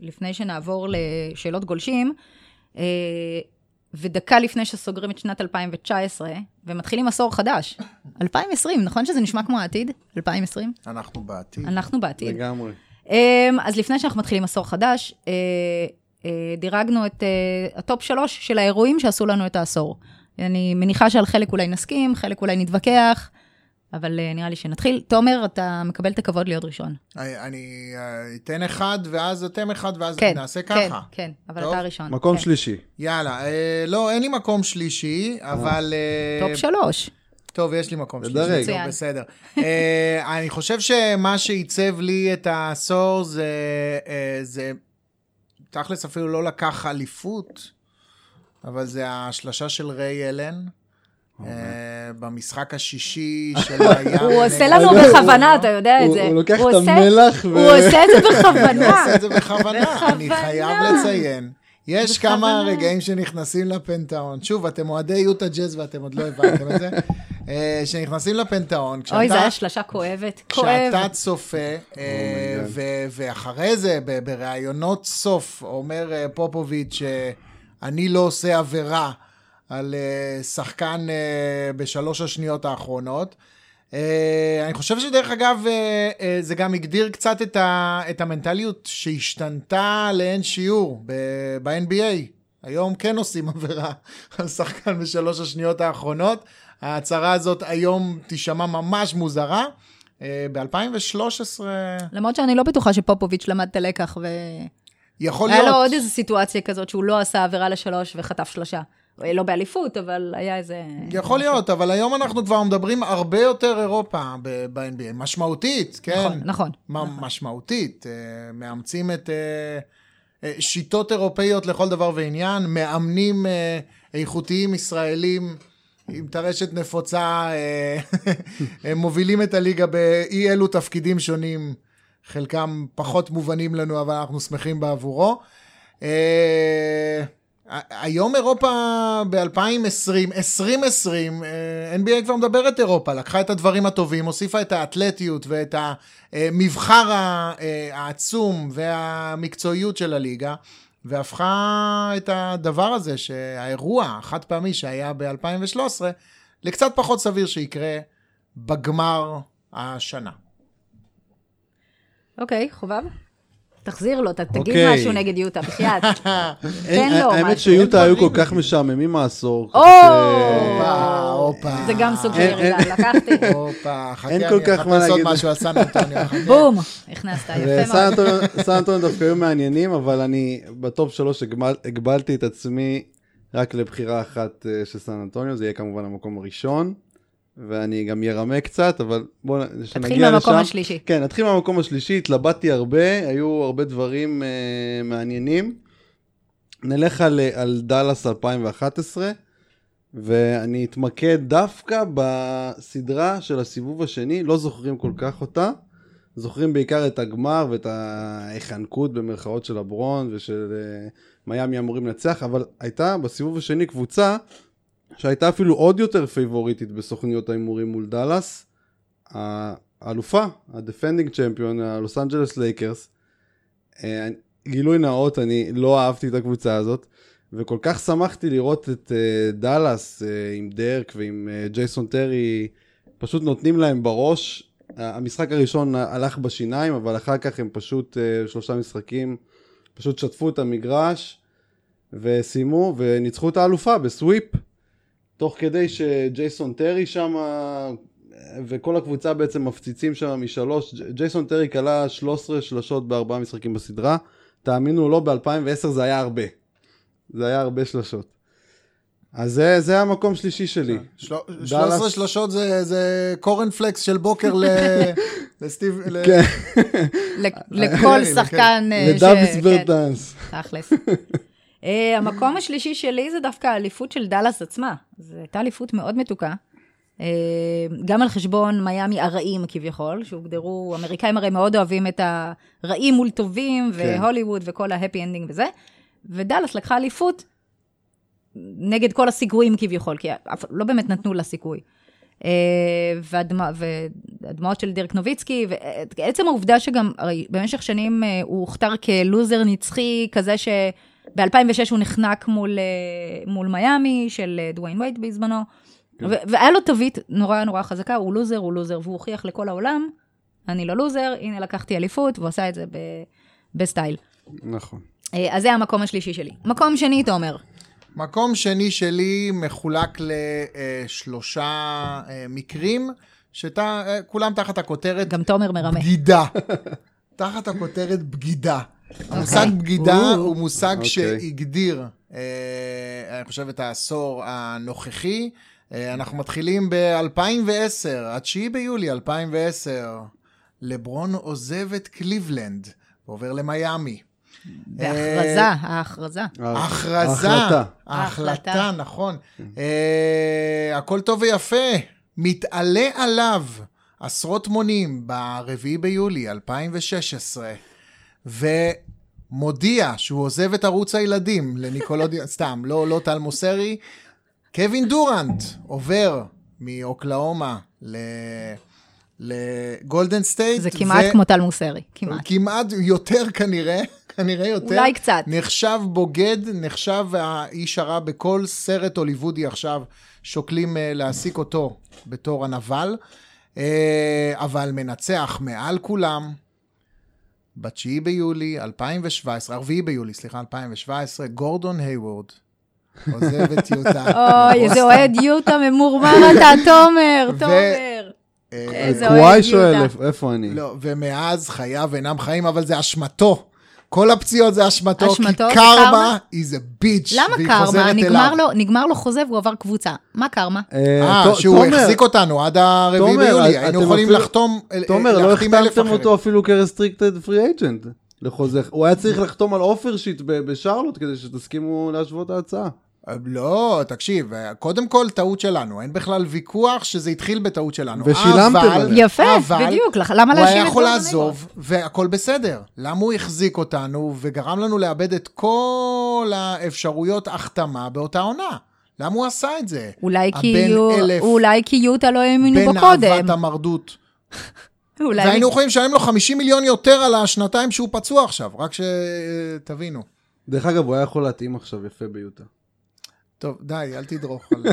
לפני שנעבור לשאלות גולשים, אה, ודקה לפני שסוגרים את שנת 2019, ומתחילים עשור חדש, 2020, נכון שזה נשמע כמו העתיד? 2020? אנחנו בעתיד. אנחנו בעתיד. לגמרי. אמ, אז לפני שאנחנו מתחילים עשור חדש, אה, דירגנו את הטופ שלוש של האירועים שעשו לנו את העשור. אני מניחה שעל חלק אולי נסכים, חלק אולי נתווכח, אבל אה, נראה לי שנתחיל. תומר, אתה מקבל את הכבוד להיות ראשון. אני- אני אה, אתן אחד, ואז אתם אחד, ואז כן, נעשה כן, ככה. כן, אבל טוב. אתה הראשון. מקום כן. שלישי. יאללה, אה, לא, אין לי מקום שלישי, אבל... אה, טופ שלוש. טוב, יש לי מקום. שלישי, טוב, מצוין. בסדר. אה, אני חושב שמה שעיצב לי את העשור זה, אה, זה, תכלס אפילו לא לקח אליפות, אבל זה השלשה של ריי אלן. אה, במשחק השישי של הים. הוא עושה לנו הוא- בכוונה, אתה יודע את הוא- זה. הוא לוקח הוא את המלח ו... הוא עושה את זה אני בכוונה. עושה את זה בכוונה, אני. חייב לציין. יש כמה. רגעים שנכנסים לפנתאון. שוב, אתם אוהדי יוטה ג'אז ואתם עוד לא הבנתם את זה. אה, שנכנסים לפנתאון, כשאתה... אוי, זו הייתה שלושה כואבת. כואב. כשאתה צופה, אה, ואחרי זה, בראיונות סוף, אומר פופוביץ' שאני לא עושה עבירה על אה, שחקן אה, בשלוש השניות האחרונות. אה, אני חושב שדרך אגב, זה גם הגדיר קצת את, ה- את המנטליות שהשתנתה לאין שיעור ב-NBA. היום כן עושים עבירה על שחקן בשלוש השניות האחרונות. ההצהרה הזאת היום תישמע ממש מוזרה. ב-2013 למרות שאני לא בטוחה שפופוביץ' למד את הלקח, יכול והיה להיות. לו עוד איזו סיטואציה כזאת שהוא לא עשה עבירה לשלוש וחטף שלושה. לא באליפות, אבל היה איזה... יכול להיות, אבל היום אנחנו כבר מדברים הרבה יותר אירופה ב-NBA, משמעותית, כן? נכון, נכון. מ- משמעותית. אה, מאמצים את אה, אה, שיטות אירופאיות לכל דבר ועניין, מאמנים אה, איכותיים ישראלים עם טרשת נפוצה, אה, הם מובילים את הליגה באי אלו תפקידים שונים, חלקם פחות מובנים לנו, אבל אנחנו שמחים בעבורו. אה, היום אירופה ב-2020, 2020, אה, NBA כבר מדברת אירופה, לקחה את הדברים הטובים, הוסיפה את האתלטיות ואת המבחר ה- אה, העצום והמקצועיות של הליגה, והפכה את הדבר הזה, שהאירוע החד פעמי שהיה ב-2013, לקצת פחות סביר שיקרה בגמר השנה. אוקיי, חובב? תחזיר לו, תגיד אוקיי. משהו נגד יוטה, בחייאת. תן לו האמת משהו. שיוטה היו כל. כך משעממים העשור. או! הופה, הופה. זה גם סוג של ירידה, לקחתי. הופה, חכה, אין אני כל כך מה להגיד. משהו על סן אנטוניו. חכה. בום, הכנסת, יפה מאוד. סן אנטוניו דווקא היו מעניינים, אבל אני בטופ שלוש הגבל- הגבלתי את עצמי רק לבחירה אחת אה, של סן אנטוניו, זה יהיה כמובן המקום הראשון, ואני גם ירמה קצת, אבל בואו נ- שנגיע תתחיל מהמקום לשם. השלישי. כן, נתחיל מהמקום השלישי, התלבטתי הרבה, היו הרבה דברים אה, מעניינים. נלך על, על דאלאס 2011, ואני אתמקד דווקא בסדרה של הסיבוב השני, לא זוכרים כל כך אותה. זוכרים בעיקר את הגמר ואת ההיחנקות במרכאות של הברון ושל אה, מיאמי אמורים לנצח, אבל הייתה בסיבוב השני קבוצה שהייתה אפילו עוד יותר פייבוריטית בסוכניות ההימורים מול דאלאס, האלופה, ה defending champion, הלוס אנג'לס לייקרס. אה, גילוי נאות, אני לא אהבתי את הקבוצה הזאת, וכל כך שמחתי לראות את אה, דאלאס אה, עם דרק ועם ג'ייסון טרי, פשוט נותנים להם בראש. המשחק הראשון הלך בשיניים, אבל אחר כך הם פשוט, שלושה משחקים, פשוט שטפו את המגרש וסיימו וניצחו את האלופה בסוויפ. תוך כדי שג'ייסון טרי שם, וכל הקבוצה בעצם מפציצים שם משלוש, ג'ייסון טרי כלה 13 שלשות בארבעה משחקים בסדרה, תאמינו או לא, ב-2010 זה היה הרבה. זה היה הרבה שלשות. אז זה, זה המקום שלישי שלי. של- 13 שלשות זה- זה קורנפלקס של בוקר ל- לסטיב... ל- כן, לכל כן. שחקן... אה, ש- לדאביס כן, ברטנס. תכלס. אה, המקום השלישי שלי זה דווקא האליפות של דאלאס עצמה. זו הייתה אליפות מאוד מתוקה. אה, גם על חשבון מיאמי הרעים כביכול, שהוגדרו, אמריקאים הרי מאוד אוהבים את הרעים מול טובים, כן. והוליווד וכל ה happy ending וזה. ודאלאס לקחה אליפות נגד כל הסיכויים כביכול, כי לא באמת נתנו לה סיכוי. אה, והדמע, והדמעות של דירק נוביצקי, ועצם העובדה שגם, הרי במשך שנים הוא הוכתר כלוזר נצחי, כזה שב-2006 הוא נחנק מול, אה, מול מיאמי, של אה, דוויין וייט בזמנו, ו- והיה לו תווית נורא נורא חזקה, הוא לוזר, הוא לוזר, והוא הוכיח לכל העולם, אני לא לוזר, הנה לקחתי אליפות, והוא עשה את זה ב- בסטייל. נכון. אה, אז זה המקום השלישי שלי. מקום שני, תומר. מקום שני שלי מחולק לשלושה מקרים, שכולם תחת הכותרת גם תומר מרמה. בגידה. תחת הכותרת בגידה. המושג בגידה או. הוא מושג אוקיי. שהגדיר, אה, אני חושב, את העשור הנוכחי. אה, אנחנו מתחילים ב-2010, ה-9 ביולי 2010. לברון עוזב את קליבלנד ועובר למיאמי. בהכרזה, ההכרזה. ההכרזה. ההחלטה. ההחלטה. נכון. אה, הכל טוב ויפה. מתעלה עליו עשרות מונים ב-4 ביולי 2016, ומודיע שהוא עוזב את ערוץ הילדים לניקולודיאן, סתם, לא, לא טל מוסרי. קווין דורנט עובר מאוקלהומה ל... לגולדן סטייט. זה כמעט כמו טל מוסרי, כמעט. כמעט יותר כנראה, כנראה יותר. אולי קצת. נחשב בוגד, נחשב האיש הרע בכל סרט הוליוודי עכשיו, שוקלים אה, להעסיק אותו בתור הנבל, אה, אבל מנצח מעל כולם, ב-9 ביולי 2017, 4 ביולי, סליחה, 2017, גורדון היוורד. עוזב את יוטה. אוי, איזה אוהד יוטה ממורמר אתה, תומר, תומר. איזה אוהד קוואי שואל, איפה אני? לא, ומאז חייו אינם חיים, אבל זה אשמתו. כל הפציעות זה אשמתו, אשמתו? כי? קרמה is a bitch, למה והיא קרמה? חוזרת נגמר. לו, נגמר לו חוזה והוא עבר קבוצה. מה קרמה? אה, ת- שהוא החזיק אותנו עד הרביעי ביולי, אתם היינו יכולים לחתום, תומר, לא החתמתם. אותו אפילו כרסטריקטד פרי אייג'נט לחוזה. הוא היה צריך לחתום על אופר שיט ב- בשרלוט כדי שתסכימו להשוות ההצעה. לא, תקשיב, קודם כל טעות שלנו, אין בכלל ויכוח שזה התחיל בטעות שלנו. ושילמתם אבל- עליה. יפה, אבל בדיוק, למה הוא להשאיר היה את יכול גורדון לעזוב, והכל בסדר. למה הוא החזיק אותנו וגרם לנו לאבד את כל האפשרויות החתמה באותה עונה? למה הוא עשה את זה? אולי כי, יו, אלף, אולי כי יוטה לא האמינו בו בן קודם. אהבת המרדות. אולי והיינו יכולים לשלם לו 50 מיליון יותר על השנתיים שהוא פצוע עכשיו, רק שתבינו. דרך אגב, הוא היה יכול להתאים עכשיו יפה ביוטה. טוב, די, אל תדרוך. על-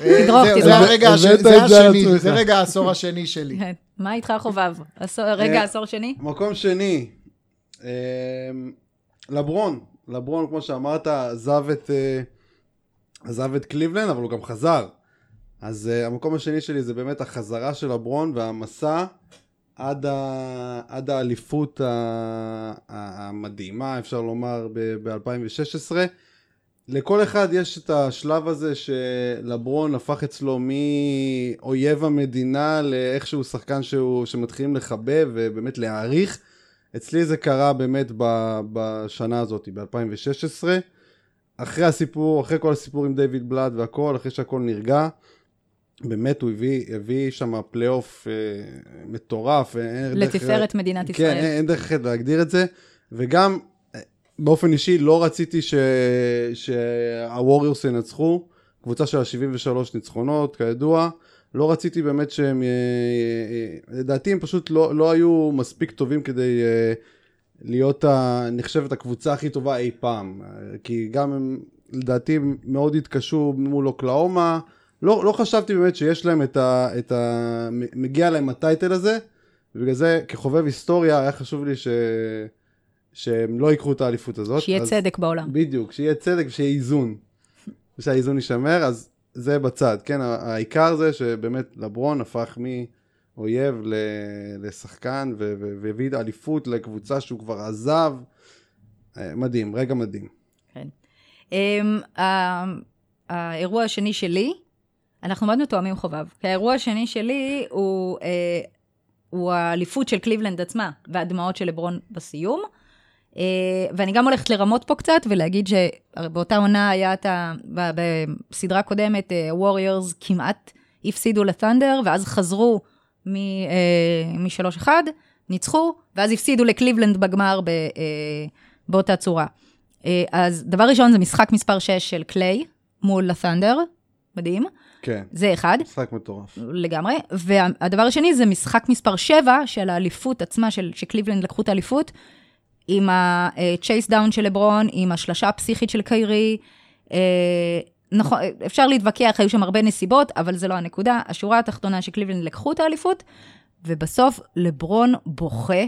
אה, תדרוך, זהו, תדרוך. זה זה השני, רגע העשור השני שלי. מה איתך חובב? עשור- רגע, אה, עשור שני? מקום שני, אה, לברון. לברון, כמו שאמרת, עזב את, אה, עזב את קליבלנד, אבל הוא גם חזר. אז אה, המקום השני שלי זה באמת החזרה של לברון והמסע עד, ה, עד האליפות ה, ה- המדהימה, אפשר לומר, ב-2016. לכל אחד יש את השלב הזה שלברון הפך אצלו מאויב המדינה לאיכשהו שחקן שהוא, שמתחילים לחבב ובאמת להעריך. אצלי זה קרה באמת ב, בשנה הזאת, ב-2016. אחרי הסיפור, אחרי כל הסיפור עם דיוויד בלאט והכל, אחרי שהכל נרגע, באמת הוא הביא, הביא שם פלייאוף אה, מטורף. דרך- לתפארת מדינת כן, ישראל. אין, אין דרך אחרת להגדיר את זה, וגם אה, באופן אישי לא רציתי ש... שהווריורס ינצחו, קבוצה של ה-73 ניצחונות, כידוע, לא רציתי באמת שהם, אה, אה, לדעתי הם פשוט לא, לא היו מספיק טובים כדי אה, להיות נחשבת הקבוצה הכי טובה אי פעם, אה, כי גם הם לדעתי מאוד התקשו מול אוקלאומה, לא, לא חשבתי באמת שיש להם את ה... את ה... מגיע להם הטייטל הזה, ובגלל זה כחובב היסטוריה היה חשוב לי ש... שהם לא ייקחו את האליפות הזאת. שיהיה אז... צדק בעולם. בדיוק, שיהיה צדק ושיהיה איזון. ושהאיזון יישמר, אז זה בצד, כן? העיקר זה שבאמת לברון הפך מאויב לשחקן והביא אליפות לקבוצה שהוא כבר עזב. אה, מדהים, רגע מדהים. כן. אמ, ה- האירוע השני שלי, אנחנו מאוד מתואמים חובב, כי האירוע השני שלי הוא, אה, הוא האליפות של קליבלנד עצמה, והדמעות של לברון בסיום. אה, ואני גם הולכת לרמות פה קצת ולהגיד שבאותה עונה היה את ה... בסדרה קודמת, ווריורס כמעט הפסידו לת'נדר, ואז חזרו מ- אה, מ-3-1, ניצחו, ואז הפסידו לקליבלנד בגמר ב- אה, באותה צורה. אה, אז דבר ראשון זה משחק מספר 6 של קליי מול לת'נדר, מדהים, כן, זה אחד. משחק מטורף. לגמרי. והדבר השני זה משחק מספר 7 של האליפות עצמה, של, שקליבלנד לקחו את האליפות, עם ה chase down של לברון, עם השלשה הפסיכית של קיירי. אה, נכון, אפשר להתווכח, היו שם הרבה נסיבות, אבל זה לא הנקודה. השורה התחתונה שקליבלנד לקחו את האליפות, ובסוף לברון בוכה.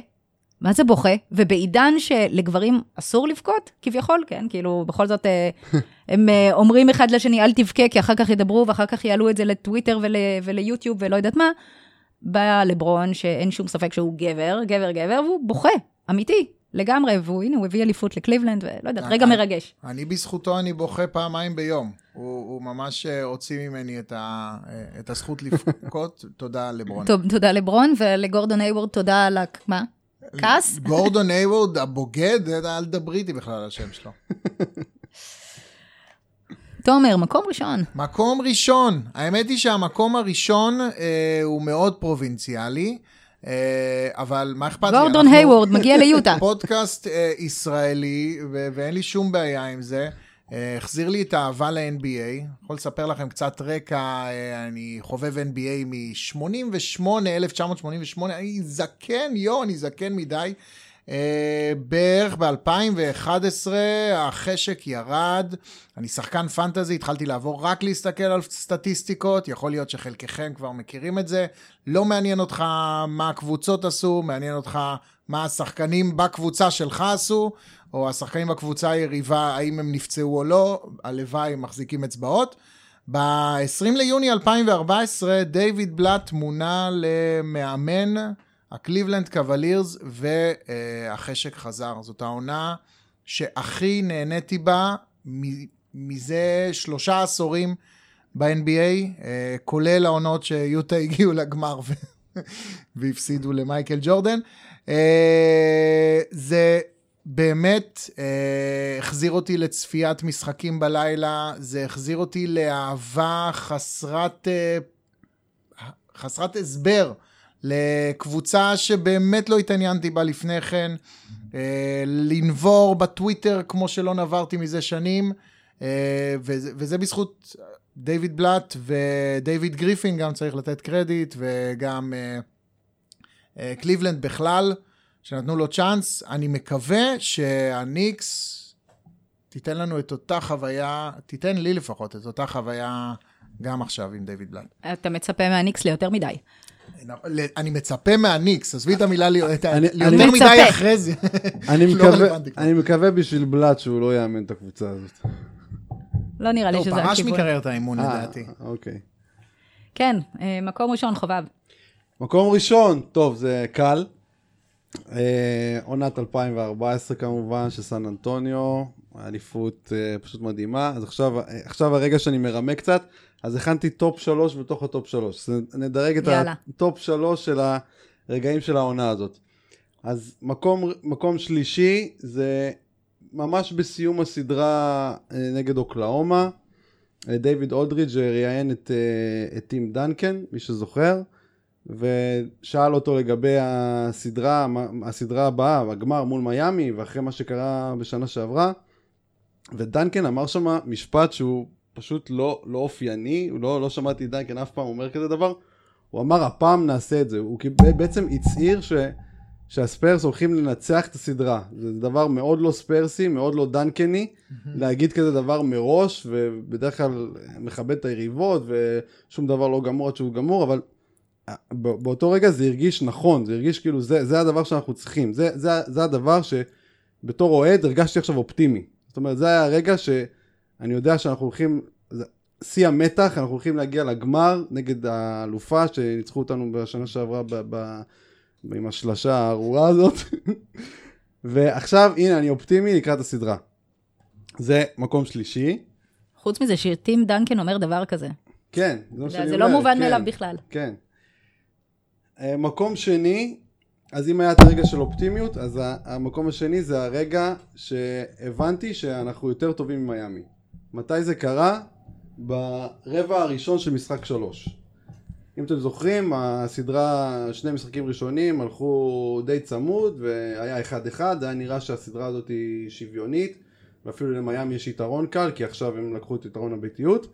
מה זה בוכה? ובעידן שלגברים אסור לבכות, כביכול, כן? כאילו, בכל זאת, אה, הם אה, אומרים אחד לשני, אל תבכה, כי אחר כך ידברו, ואחר כך יעלו את זה לטוויטר ול, וליוטיוב ולא יודעת מה. בא לברון, שאין שום ספק שהוא גבר, גבר גבר, והוא בוכה, אמיתי, לגמרי, והוא, הנה, הוא הביא אליפות לקליבלנד, ולא יודעת, רגע אני- מרגש. אני בזכותו, אני בוכה פעמיים ביום. הוא, הוא ממש אה, הוציא ממני את, ה, אה, את הזכות לבכות. תודה לברון. טוב, תודה לברון, ולגורדון היוורד תודה על ה... מה? כעס? גורדון היוורד הבוגד, אל תדברי איתי בכלל על השם שלו. תומר, מקום ראשון. מקום ראשון, האמת היא שהמקום הראשון אה, הוא מאוד פרובינציאלי, אה, אבל מה אכפת לי? גורדון היוורד, מגיע ליוטה. פודקאסט אה, ישראלי, ואין לי שום בעיה עם זה. אה, החזיר לי את האהבה ל-NBA. יכול לספר לכם קצת רקע, אה, אני חובב NBA מ-88, 1988, אני זקן, יו, אני זקן מדי. אה, בערך ב-2011 החשק ירד, אני שחקן פנטזי, התחלתי לעבור רק להסתכל על סטטיסטיקות, יכול להיות שחלקכם כבר מכירים את זה, לא מעניין אותך מה הקבוצות עשו, מעניין אותך מה השחקנים בקבוצה שלך עשו, או השחקנים בקבוצה היריבה, האם הם נפצעו או לא, הלוואי הם מחזיקים אצבעות. ב-20 ליוני 2014 דיוויד בלאט מונה למאמן הקליבלנד קוולירס והחשק חזר. זאת העונה שהכי נהניתי בה מזה שלושה עשורים ב-NBA, כולל העונות שיוטה הגיעו לגמר והפסידו למייקל ג'ורדן. זה באמת אה, החזיר אותי לצפיית משחקים בלילה, זה החזיר אותי לאהבה חסרת, אה, חסרת הסבר לקבוצה שבאמת לא התעניינתי בה לפני כן, אה, לנבור בטוויטר כמו שלא נברתי מזה שנים, אה, וזה, וזה בזכות דיוויד בלאט ודייוויד גריפין גם צריך לתת קרדיט, וגם אה, קליבלנד בכלל. שנתנו לו צ'אנס. אני מקווה שהניקס תיתן לנו את אותה חוויה, תיתן לי לפחות את אותה חוויה גם עכשיו עם דיוויד בלאט. אתה מצפה מהניקס ליותר מדי. אני מצפה מהניקס, עזבי את המילה ליותר מדי אחרי זה. לא אני מקווה בשביל בלאט שהוא לא יאמן את הקבוצה הזאת. לא נראה לי שזה הכיוון. הוא פרש מקריירת האימון אה, לדעתי. אוקיי. כן, אה, מקום ראשון, חובב. מקום ראשון, טוב, זה קל. אה, עונת 2014 כמובן, של סן אנטוניו, אליפות אה, פשוט מדהימה. אז עכשיו, אה, עכשיו הרגע שאני מרמה קצת, אז הכנתי top 3 בתוך ה top 3. נדרג את יאללה. ה top 3 של הרגעים של העונה הזאת. אז מקום, מקום שלישי זה ממש בסיום הסדרה נגד אוקלאומה. דיוויד אולדריץ' ראיין את, את טים דנקן, מי שזוכר. ושאל אותו לגבי הסדרה, הסדרה הבאה, הגמר מול מיאמי, ואחרי מה שקרה בשנה שעברה, ודנקן אמר שם משפט שהוא פשוט לא, לא אופייני, לא, לא שמעתי דנקן אף פעם אומר כזה דבר, הוא אמר הפעם נעשה את זה, הוא בעצם הצהיר ש, שהספיירס הולכים לנצח את הסדרה, זה דבר מאוד לא ספיירסי, מאוד לא דנקני, להגיד כזה דבר מראש, ובדרך כלל מכבד את היריבות, ושום דבר לא גמור עד שהוא גמור, אבל באותו רגע זה הרגיש נכון, זה הרגיש כאילו זה, זה הדבר שאנחנו צריכים, זה, זה, זה הדבר שבתור אוהד הרגשתי עכשיו אופטימי. זאת אומרת, זה היה הרגע שאני יודע שאנחנו הולכים, שיא המתח, אנחנו הולכים להגיע לגמר נגד האלופה שניצחו אותנו בשנה שעברה ב, ב, ב, עם השלשה הארורה הזאת. ועכשיו, הנה, אני אופטימי לקראת הסדרה. זה מקום שלישי. חוץ מזה שטים דנקן אומר דבר כזה. כן, זה מה שאני אומר. זה לא מובן כן, מאליו בכלל. כן. אה, מקום שני, אז אם היה את הרגע של אופטימיות, אז המקום השני זה הרגע שהבנתי שאנחנו יותר טובים ממיאמי. מתי זה קרה? ברבע הראשון של משחק שלוש. אם אתם זוכרים, הסדרה, שני משחקים ראשונים הלכו די צמוד והיה אחד אחד, זה היה נראה שהסדרה הזאת היא שוויונית ואפילו למיאמי יש יתרון קל כי עכשיו הם לקחו את יתרון הביתיות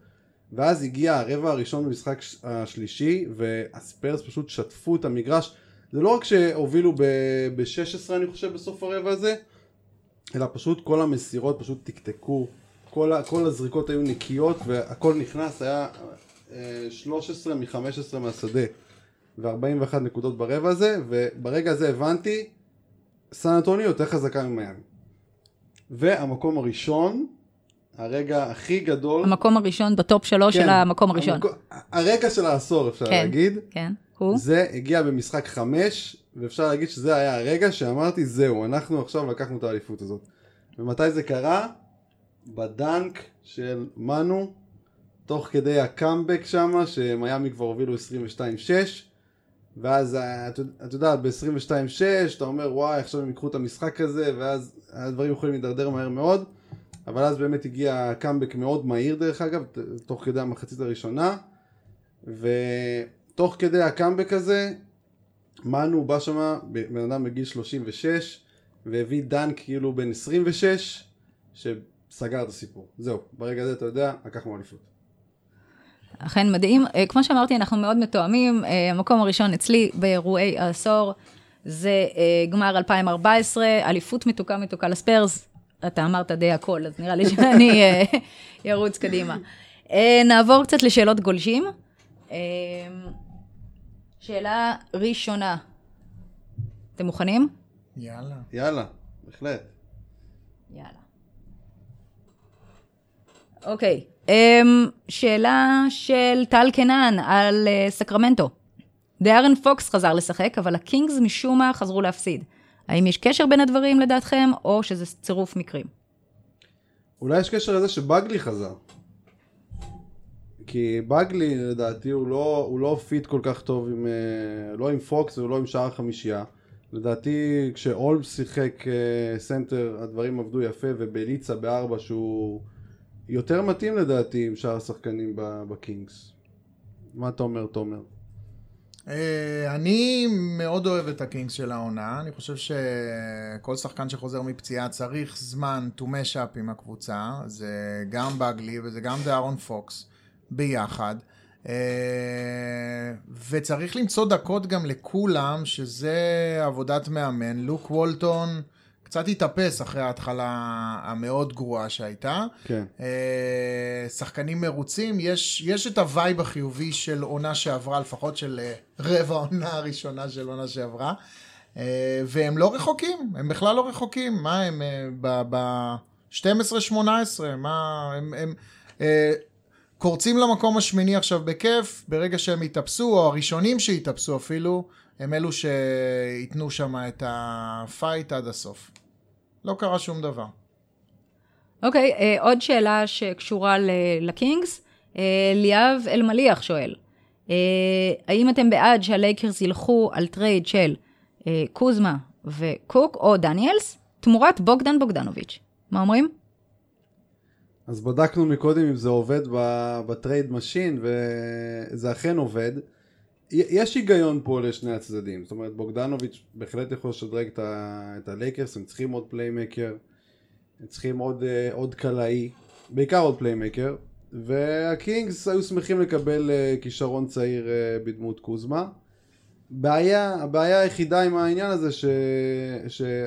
ואז הגיע הרבע הראשון במשחק השלישי, והספיירס פשוט שטפו את המגרש. זה לא רק שהובילו ב-16 אני חושב בסוף הרבע הזה, אלא פשוט כל המסירות פשוט תקתקו, כל, כל הזריקות היו נקיות והכל נכנס, היה 13 אה, מ-15 מהשדה ו-41 נקודות ברבע הזה, וברגע הזה הבנתי, סן אנטוני יותר חזקה ממיאמי. והמקום הראשון הרגע הכי גדול. המקום הראשון בטופ שלוש כן, של המקום הראשון. המקום, הרגע של העשור אפשר כן, להגיד. כן, הוא? זה הגיע במשחק חמש, ואפשר להגיד שזה היה הרגע שאמרתי זהו, אנחנו עכשיו לקחנו את האליפות הזאת. ומתי זה קרה? בדנק של מנו, תוך כדי הקאמבק שם, שמיאמי כבר הובילו 22-6. ואז את, את יודעת ב-22-6 אתה אומר וואי עכשיו הם ייקחו את המשחק הזה ואז הדברים יכולים להידרדר מהר מאוד אבל אז באמת הגיע קאמבק מאוד מהיר דרך אגב, תוך כדי המחצית הראשונה, ותוך כדי הקאמבק הזה, מנו בא שם, בן אדם בגיל 36, והביא דנק כאילו בן 26, סגר את הסיפור. זהו, ברגע הזה אתה יודע, לקחנו אליפות. אכן מדהים. אה, כמו שאמרתי, אנחנו מאוד מתואמים. אה, המקום הראשון אצלי באירועי העשור זה אה, גמר 2014, אליפות מתוקה מתוקה לספיירס. אתה אמרת די הכל, אז נראה לי שאני ארוץ קדימה. נעבור קצת לשאלות גולשים. שאלה ראשונה, אתם מוכנים? יאללה. יאללה, בהחלט. יאללה. אוקיי, um, שאלה של טל קנן על uh, סקרמנטו. דארן פוקס חזר לשחק, אבל הקינגס משום מה חזרו להפסיד. האם יש קשר בין הדברים לדעתכם, או שזה צירוף מקרים? אולי יש קשר לזה שבגלי חזר. כי בגלי לדעתי הוא לא, הוא לא fit כל כך טוב עם, אה, לא עם פוקס ולא עם שאר החמישייה. לדעתי כשהולמס שיחק אה, סנטר הדברים עבדו יפה ובליצה בארבע שהוא יותר מתאים לדעתי עם שאר השחקנים בקינגס. מה אתה אומר תומר? אה, אני מאוד אוהב את הקינגס של העונה, אני חושב שכל שחקן שחוזר מפציעה צריך זמן to mesh up עם הקבוצה, זה גם בגלי וזה גם דארון פוקס ביחד. אה, וצריך למצוא דקות גם לכולם, שזה עבודת מאמן. לוק וולטון קצת התאפס אחרי ההתחלה המאוד גרועה שהייתה. כן. אה, שחקנים מרוצים, יש, יש את ה vibe החיובי של עונה שעברה, לפחות של אה, רבע העונה הראשונה של עונה שעברה. והם לא רחוקים, הם בכלל לא רחוקים. מה הם ב-12-18? מה הם... הם קורצים למקום השמיני עכשיו בכיף, ברגע שהם יתאפסו, או הראשונים שיתאפסו אפילו, הם אלו שייתנו שם את ה fight עד הסוף. לא קרה שום דבר. אוקיי, okay, uh, עוד שאלה שקשורה לקינגס. Uh, ליאב אלמליח שואל, uh, האם אתם בעד שהלייקרס ילכו על trade של uh, קוזמה וקוק או דניאלס תמורת בוגדן בוגדנוביץ'? מה אומרים? אז בדקנו מקודם אם זה עובד ב trade machine וזה אכן עובד. יש היגיון פה לשני הצדדים, זאת אומרת בוגדנוביץ' בהחלט יכול לשדרג את הלייקרס, הם צריכים עוד playmaker, הם צריכים עוד, אה, עוד קלעי, בעיקר עוד playmaker, והקינגס היו שמחים לקבל אה, כישרון צעיר אה, בדמות קוזמה. בעיה, הבעיה היחידה עם העניין הזה ש... שה...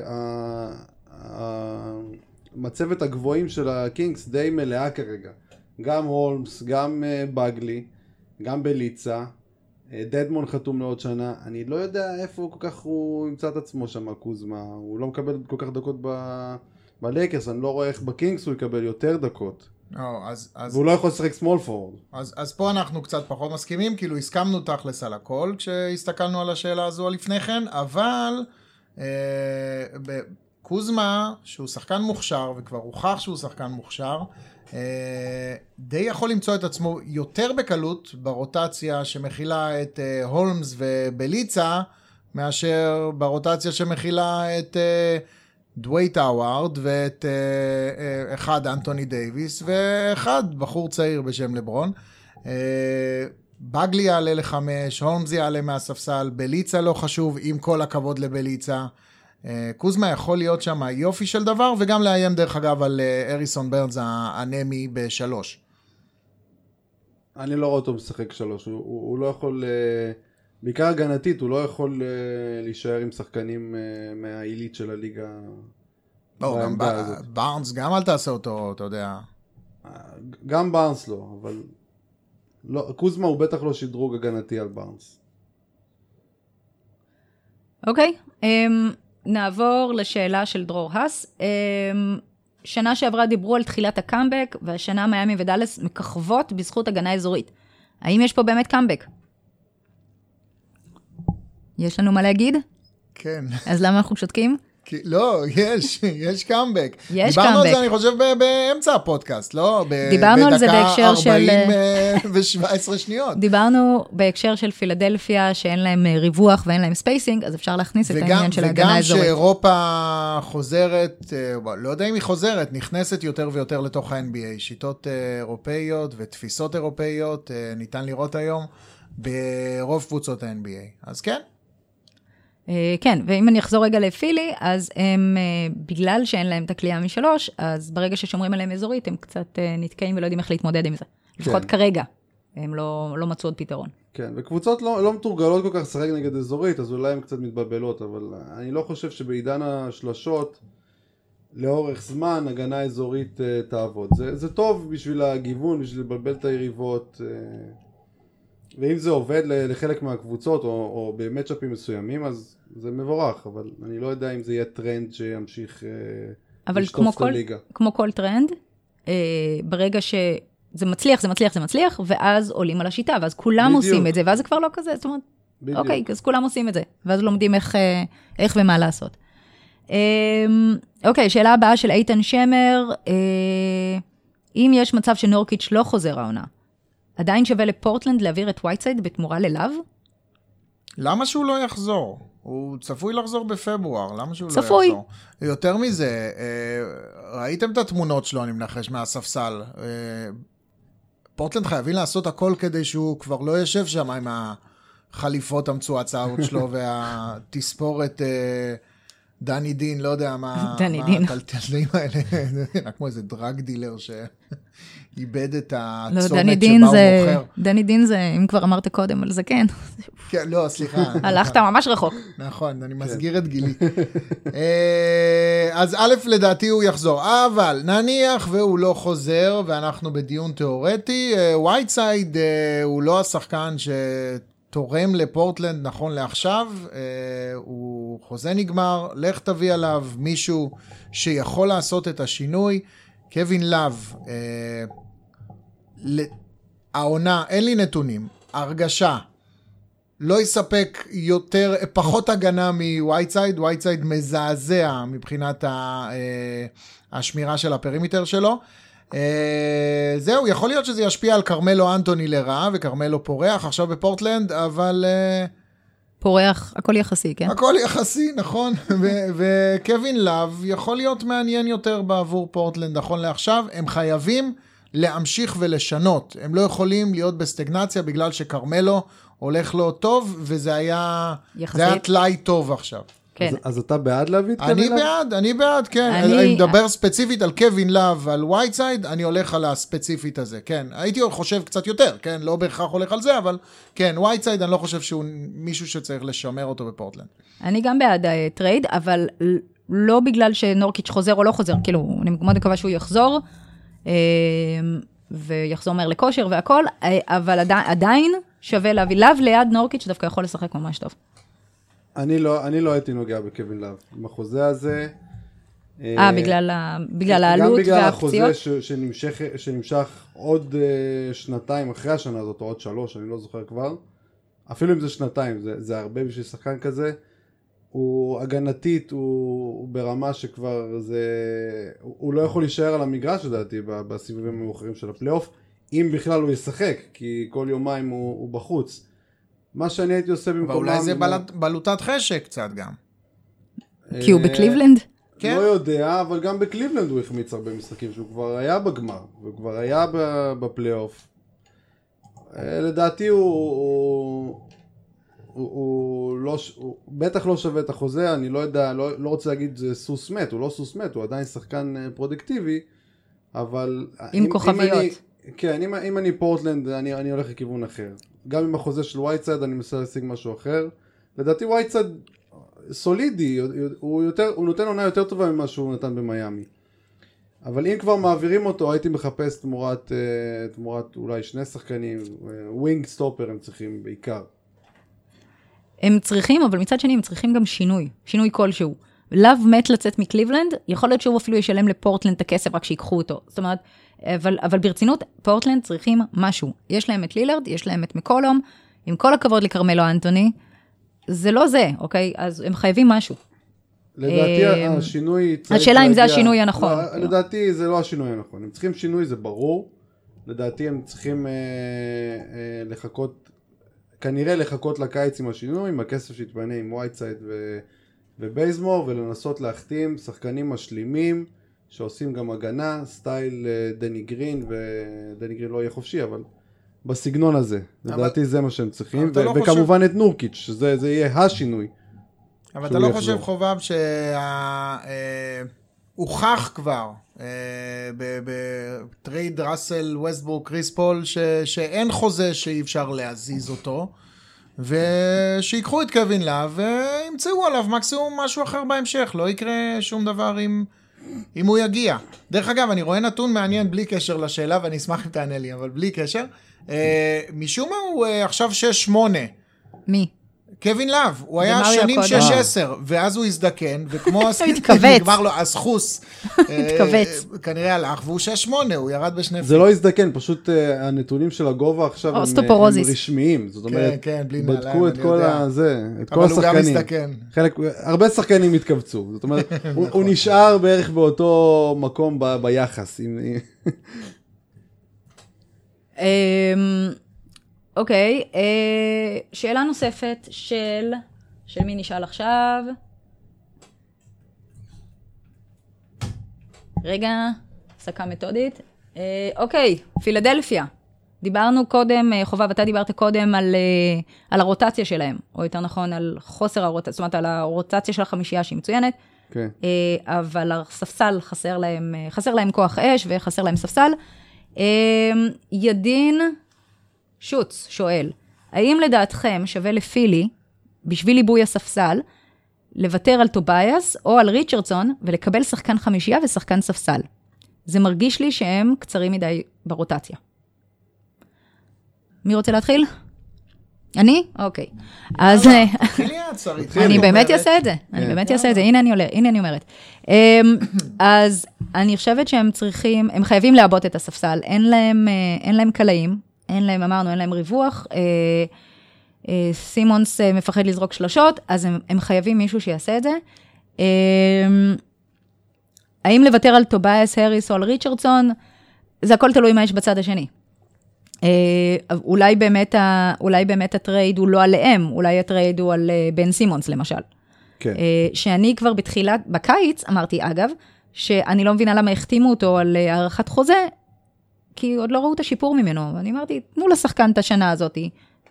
מצבת הגבוהים של הקינגס די מלאה כרגע. גם הולמס, גם uh, בגלי, גם בליצה, uh, דדמון חתום לעוד שנה. אני לא יודע איפה כל כך הוא ימצא את עצמו שם, קוזמה. הוא לא מקבל כל כך דקות ב... בלייקרס, אני לא רואה איך בקינגס הוא יקבל יותר דקות. לא, אז, אז... והוא לא יכול לשחק סמול פורד. אז, אז פה אנחנו קצת פחות מסכימים, כאילו הסכמנו תכלס על הכל כשהסתכלנו על השאלה הזו לפני כן, אבל אה, ב- קוזמה, שהוא שחקן מוכשר, וכבר הוכח שהוא שחקן מוכשר, אה, די יכול למצוא את עצמו יותר בקלות ברוטציה שמכילה את אה, הולמס ובליצה, מאשר ברוטציה שמכילה את אה, דווייט האווארד ואת אחד אנטוני דייוויס ואחד בחור צעיר בשם לברון. בגלי יעלה לחמש, הולמס יעלה מהספסל, בליצה לא חשוב, עם כל הכבוד לבליצה. אה, קוזמה יכול להיות שם יופי של דבר, וגם לאיים דרך אגב על אה, אריסון ברנס האנמי בשלוש. אני לא רואה אותו משחק שלוש, הוא, הוא, הוא לא יכול, אה, בעיקר הגנתית, הוא לא יכול להישאר עם שחקנים מהעילית של הליגה. לא, גם בארנס, גם אל תעשה אותו, אתה יודע. גם בארנס לא, אבל לא, קוזמה הוא בטח לא שדרוג הגנתי על בארנס. אוקיי, okay, um, נעבור לשאלה של דרור האס. אמ, שנה שעברה דיברו על תחילת הקאמבק, והשנה מיאמי ודאלס מככבות בזכות הגנה אזורית. האם יש פה באמת קאמבק? יש לנו מה להגיד? כן. אז למה אנחנו שותקים? לא, יש, יש קאמבק. יש דיברנו קאמבק. על זה, אני חושב, באמצע הפודקאסט, לא? ב- דיברנו על זה בהקשר של... בדקה 40 ו-17 שניות. דיברנו בהקשר של פילדלפיה, שאין להם אה, ריווח ואין להם spacing, אז אפשר להכניס וגם, את העניין של ההגנה האזורית. וגם שאירופה חוזרת, אה, לא יודע אם היא חוזרת, נכנסת יותר ויותר לתוך ה-NBA. שיטות אה, אירופאיות ותפיסות אירופאיות, ניתן לראות היום ברוב קבוצות ה-NBA. אז כן, כן, ואם אני אחזור רגע לפילי, אז הם, אה, בגלל שאין להם את הכלייה משלוש, אז ברגע ששומרים עליהם אזורית, הם קצת אה, נתקעים ולא יודעים איך להתמודד עם זה. לפחות כרגע, הם לא, לא מצאו עוד פתרון. כן, וקבוצות לא, לא מתורגלות כל כך לשחק נגד אזורית, אז אולי הן קצת מתבלבלות, אבל אני לא חושב שבעידן השלשות, לאורך זמן, הגנה אזורית uh, תעבוד. זה, זה טוב בשביל הגיוון, בשביל לבלבל את היריבות, uh, ואם זה עובד לחלק מהקבוצות, או, או במצ'אפים מסוימים, אז זה מבורך, אבל אני לא יודע אם זה יהיה טרנד שימשיך uh, לשטוף את הליגה. אבל כמו כל טרנד, uh, ברגע ש... זה מצליח, זה מצליח, זה מצליח, ואז עולים על השיטה, ואז כולם בדיוק. עושים את זה, ואז זה כבר לא כזה, זאת אומרת, בדיוק. אוקיי, אז כולם עושים את זה, ואז לומדים איך, אה, איך ומה לעשות. אמ, אוקיי, שאלה הבאה של איתן שמר, אה, אם יש מצב שנורקיץ' לא חוזר העונה, עדיין שווה לפורטלנד להעביר את וייטסייד בתמורה ללאו? למה שהוא לא יחזור? הוא צפוי לחזור בפברואר, למה שהוא צפוי. לא יחזור? צפוי. יותר מזה, אה, ראיתם את התמונות שלו, אני מנחש, מהספסל. פורטלנד חייבים לעשות הכל כדי שהוא כבר לא יושב שם עם החליפות המצועצעות שלו והתספורת אה, דני דין, לא יודע מה... דני דין. הטלטלים האלה, זה כמו איזה דרג דילר שאיבד את הצומת לא, שבה הוא מוכר. דני דין זה, אם כבר אמרת קודם על זה, כן. כן, לא, סליחה. הלכת ממש רחוק. נכון, אני מסגיר את גילי. אה, אז א', לדעתי הוא יחזור, אבל נניח והוא לא חוזר, ואנחנו בדיון תיאורטי, וייטסייד אה, הוא לא השחקן ש... תורם לפורטלנד נכון לעכשיו, הוא חוזה נגמר, לך תביא עליו מישהו שיכול לעשות את השינוי. קווין לאב, העונה, אין לי נתונים, הרגשה, לא יספק יותר, פחות הגנה מווייטסייד, ווייטסייד מזעזע מבחינת אה, השמירה של ה perimeter שלו. אה, זהו, יכול להיות שזה ישפיע על כרמלו אנטוני לרעה, וכרמלו פורח עכשיו בפורטלנד, אבל... אה, פורח, הכל יחסי, כן? הכל יחסי, נכון. וקווין לאב יכול להיות מעניין יותר בעבור פורטלנד נכון לעכשיו. הם חייבים להמשיך ולשנות. הם לא יכולים להיות בסטגנציה בגלל שכרמלו הולך לו טוב, וזה היה, יחסית. זה היה טלאי טוב עכשיו. כן. אז, אז אתה בעד להביא את קווין לאב? אני בעד, אני בעד, כן. אני, אני מדבר ספציפית על קווין לאב ועל וייטסייד, אני הולך על הספציפית הזה, כן. הייתי חושב קצת יותר, כן? לא בהכרח הולך על זה, אבל כן, וייטסייד, אני לא חושב שהוא מישהו שצריך לשמר אותו בפורטלנד. אני גם בעד ה trade, אה, אבל לא בגלל שנורקיץ' חוזר או לא חוזר, כאילו, אני מאוד מקווה שהוא יחזור. אה, ויחזור מהר לכושר והכל, אה, אבל עדיין שווה להביא לאב ליד נורקיץ' שדווקא יכול לשחק ממש טוב. אני לא, אני לא הייתי נוגע בקווין לאב. עם החוזה הזה... אה, אה בגלל, ה, בגלל העלות והפציעות? גם בגלל החוזה ש, שנמשך, שנמשך עוד אה, שנתיים אחרי השנה הזאת, או עוד שלוש, אני לא זוכר כבר. אפילו אם זה שנתיים, זה, זה הרבה בשביל שחקן כזה. הוא הגנתית, הוא, הוא ברמה שכבר זה... הוא, הוא לא יכול להישאר על המגרש לדעתי בסיבובים המאוחרים של הפלייאוף, אם בכלל הוא ישחק, כי כל יומיים הוא, הוא בחוץ. מה שאני הייתי עושה במקומם... ואולי זה בלט, בלוטת חשק קצת גם. כי הוא בקליבלנד? כן. לא יודע, אבל גם בקליבלנד הוא החמיץ הרבה משחקים שהוא כבר היה בגמר, הוא כבר היה בפלייאוף. אה, לדעתי הוא, הוא, הוא, הוא, לא, הוא בטח לא שווה את החוזה, אני לא יודע, לא, לא רוצה להגיד זה סוס מת, הוא לא סוס מת, הוא עדיין שחקן אה, פרודוקטיבי, אבל... עם אם, כוכביות. אם אני, כן, אם, אם אני פורטלנד, אני, אני הולך לכיוון אחר. גם עם החוזה של וייטסייד אני מנסה להשיג משהו אחר. לדעתי וייטסייד סולידי, הוא, יותר, הוא נותן עונה יותר טובה ממה שהוא נתן במיאמי. אבל אם כבר מעבירים אותו, הייתי מחפש תמורת, אה, תמורת אולי שני שחקנים, wing אה, סטופר הם צריכים בעיקר. הם צריכים, אבל מצד שני הם צריכים גם שינוי, שינוי כלשהו. לאב מת לצאת מקליבלנד, יכול להיות שהוא אפילו ישלם לפורטלנד את הכסף רק שיקחו אותו. זאת אומרת, אבל, אבל ברצינות, פורטלנד צריכים משהו. יש להם את לילארד, יש להם את מקולום, עם כל הכבוד לכרמלו אנטוני, זה לא זה, אוקיי? אז הם חייבים משהו. לדעתי אה, השינוי צריך השאלה אם זה השינוי הנכון. לא, לדעתי זה לא השינוי הנכון. הם צריכים שינוי, זה ברור. לדעתי הם צריכים אה, אה, לחכות, כנראה לחכות לקיץ עם השינוי, עם הכסף שיתפנה עם וייטסייד ובייזמור, ולנסות להחתים שחקנים משלימים. שעושים גם הגנה, סטייל אה, דני גרין, ודני גרין לא יהיה חופשי, אבל בסגנון הזה. אבל... לדעתי זה מה שהם צריכים, ו- לא וכמובן חושב... את נורקיץ', שזה יהיה השינוי. אבל אתה לא יחזור. חושב, חובב, שהוכח כבר אה, ב trade ראסל, ווסטברוק, קריס פול, ש- שאין חוזה שאי אפשר להזיז אותו, ושיקחו את קווין להב וימצאו עליו מקסימום משהו אחר בהמשך, לא יקרה שום דבר אם, אם הוא יגיע. דרך אגב, אני רואה נתון מעניין בלי קשר לשאלה, ואני אשמח אם תענה לי, אבל בלי קשר. אה, משום מה הוא אה, עכשיו 6-8. מי? קווין להב, הוא היה שנים קודם? 6-10, ואז הוא הזדקן, וכמו התכווץ. נגמר לו הסחוס. התכווץ. אה, כנראה הלך, והוא 6-8, הוא ירד בשני זה לא הזדקן, פשוט אה, הנתונים של הגובה עכשיו הם, אה, רשמיים. זאת אומרת, כן, בלי נעליים, בדקו את כל. הזה, את כל אבל הוא גם השחקנים. הזדקן. הרבה שחקנים התכווצו, זאת אומרת, הוא, הוא נשאר בערך באותו מקום ביחס. אוקיי, אה, שאלה נוספת של... של מי נשאל עכשיו? רגע, הפסקה מתודית. אה, אוקיי, פילדלפיה. דיברנו קודם, אה, חובב, אתה דיברת קודם על, אה, על הרוטציה שלהם, או יותר נכון על חוסר הרוטציה, זאת אומרת על הרוטציה של החמישייה שהיא מצוינת. כן. אה, אבל הספסל חסר להם, חסר להם כוח אש וחסר להם ספסל. ידין שוץ שואל, האם לדעתכם שווה לפילי, בשביל עיבוי הספסל, לוותר על טובייס או על ריצ'רדסון ולקבל שחקן חמישייה ושחקן ספסל? זה מרגיש לי שהם קצרים מדי ברוטציה. מי רוצה להתחיל? אני? אוקיי. אז... אה, תתחילי את, שרית. אני מה באמת? אעשה את זה, אני כן. באמת אעשה את זה, הנה אני עולה, הנה אני אומרת. אמ, אז אני חושבת שהם צריכים, הם חייבים לעבות את הספסל, אין להם, אה, אין להם קלעים, אין להם, אמרנו, אין להם ריווח. אה, אה, סימונס אה, מפחד לזרוק שלושות, אז הם, הם חייבים מישהו שיעשה את זה. אמ, האם לוותר על טובייס, האריס או על ריצ'רדסון? זה הכל תלוי מה יש בצד השני. אה, אולי באמת, ה, אולי באמת ה trade הוא לא עליהם, אולי ה trade הוא על אה, בן סימונס למשל. כן. אה, שאני כבר בתחילת, בקיץ, אמרתי אגב, שאני לא מבינה למה החתימו אותו על אה, הארכת חוזה, כי עוד לא ראו את השיפור ממנו. ואני אמרתי, תנו לשחקן את השנה הזאת,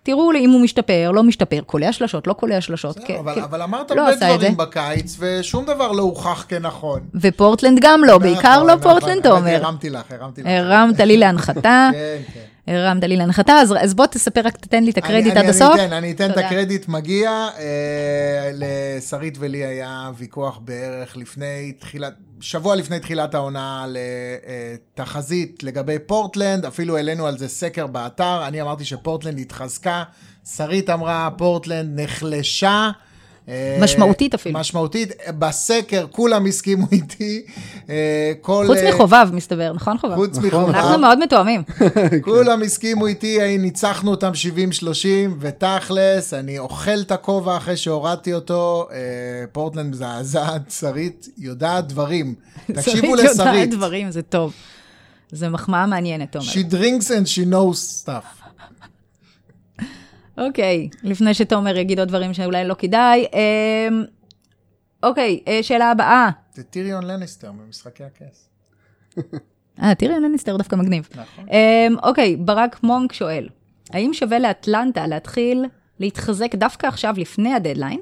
תראו לי אם הוא משתפר, לא משתפר, קולע שלשות, לא קולע שלשות. בסדר, כן, אבל- כן. אבל אמרת לא הרבה דברים. בקיץ, ושום דבר לא הוכח כנכון. ופורטלנד גם לא, בעיקר נכון, לא נכון, פורטלנד, האמת, תומר. הרמתי לך, הרמתי לך. הרמת לי להנחתה, כן, כן. הרמת לי להנחתה, אז, אז בוא תספר, רק תתן לי את הקרדיט אני- עד אני- הסוף. אני אתן, אני אתן את. הקרדיט, מגיע. אה, לשרית ולי היה ויכוח בערך לפני תחילת, שבוע לפני תחילת העונה לתחזית לגבי פורטלנד, אפילו העלינו על זה סקר באתר, אני אמרתי שפורטלנד התחזקה, שרית אמרה פורטלנד נחלשה. אה, משמעותית אפילו. משמעותית, בסקר כולם הסכימו איתי. אה, כל, חוץ אה, מחובב, מסתבר, נכון חובב? חוץ נכון. מחובב. אנחנו מאוד מתואמים. כולם הסכימו איתי, ניצחנו אותם 70-30, ותכלס, אני אוכל את הכובע אחרי שהורדתי אותו. פורטלנד מזעזעת, שרית יודעת דברים. תקשיבו שרית יודעת לשרית. דברים, זה טוב. זה מחמאה מעניינת, תומר. She drinks and she knows stuff. אוקיי, לפני שתומר יגיד עוד דברים שאולי לא כדאי. אמ, אוקיי, אה, שאלה הבאה. זה טיריון לניסטר ממשחקי הכס. אה, תראי, לניסטר דווקא מגניב. נכון. אמ, אוקיי, ברק מונק שואל, האם שווה לאטלנטה להתחיל להתחזק דווקא עכשיו לפני הדדליין,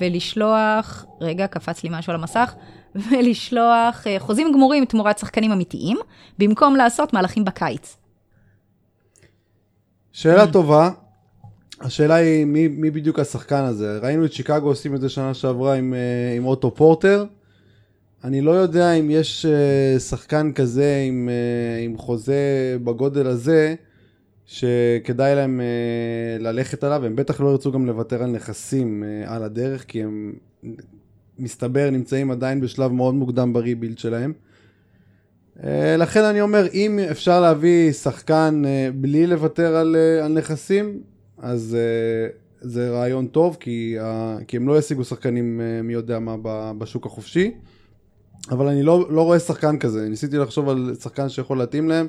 ולשלוח, רגע, קפץ לי משהו על המסך, ולשלוח אה, חוזים גמורים תמורת שחקנים אמיתיים, במקום לעשות מהלכים בקיץ. שאלה טובה. השאלה היא מי, מי בדיוק השחקן הזה. ראינו את שיקגו עושים את זה שנה שעברה עם, אה, עם אוטו פורטר. אני לא יודע אם יש אה, שחקן כזה עם, אה, עם חוזה בגודל הזה, שכדאי להם ללכת עליו, הם בטח לא ירצו גם לוותר על נכסים על הדרך, כי הם מסתבר נמצאים עדיין בשלב מאוד מוקדם בריבילד שלהם. לכן אני אומר, אם אפשר להביא שחקן בלי לוותר על, על נכסים, אז אה, זה רעיון טוב, כי, ה- כי הם לא ישיגו שחקנים אה, מי יודע מה ב- בשוק החופשי. אבל אני לא, לא רואה שחקן כזה, ניסיתי לחשוב על שחקן שיכול להתאים להם.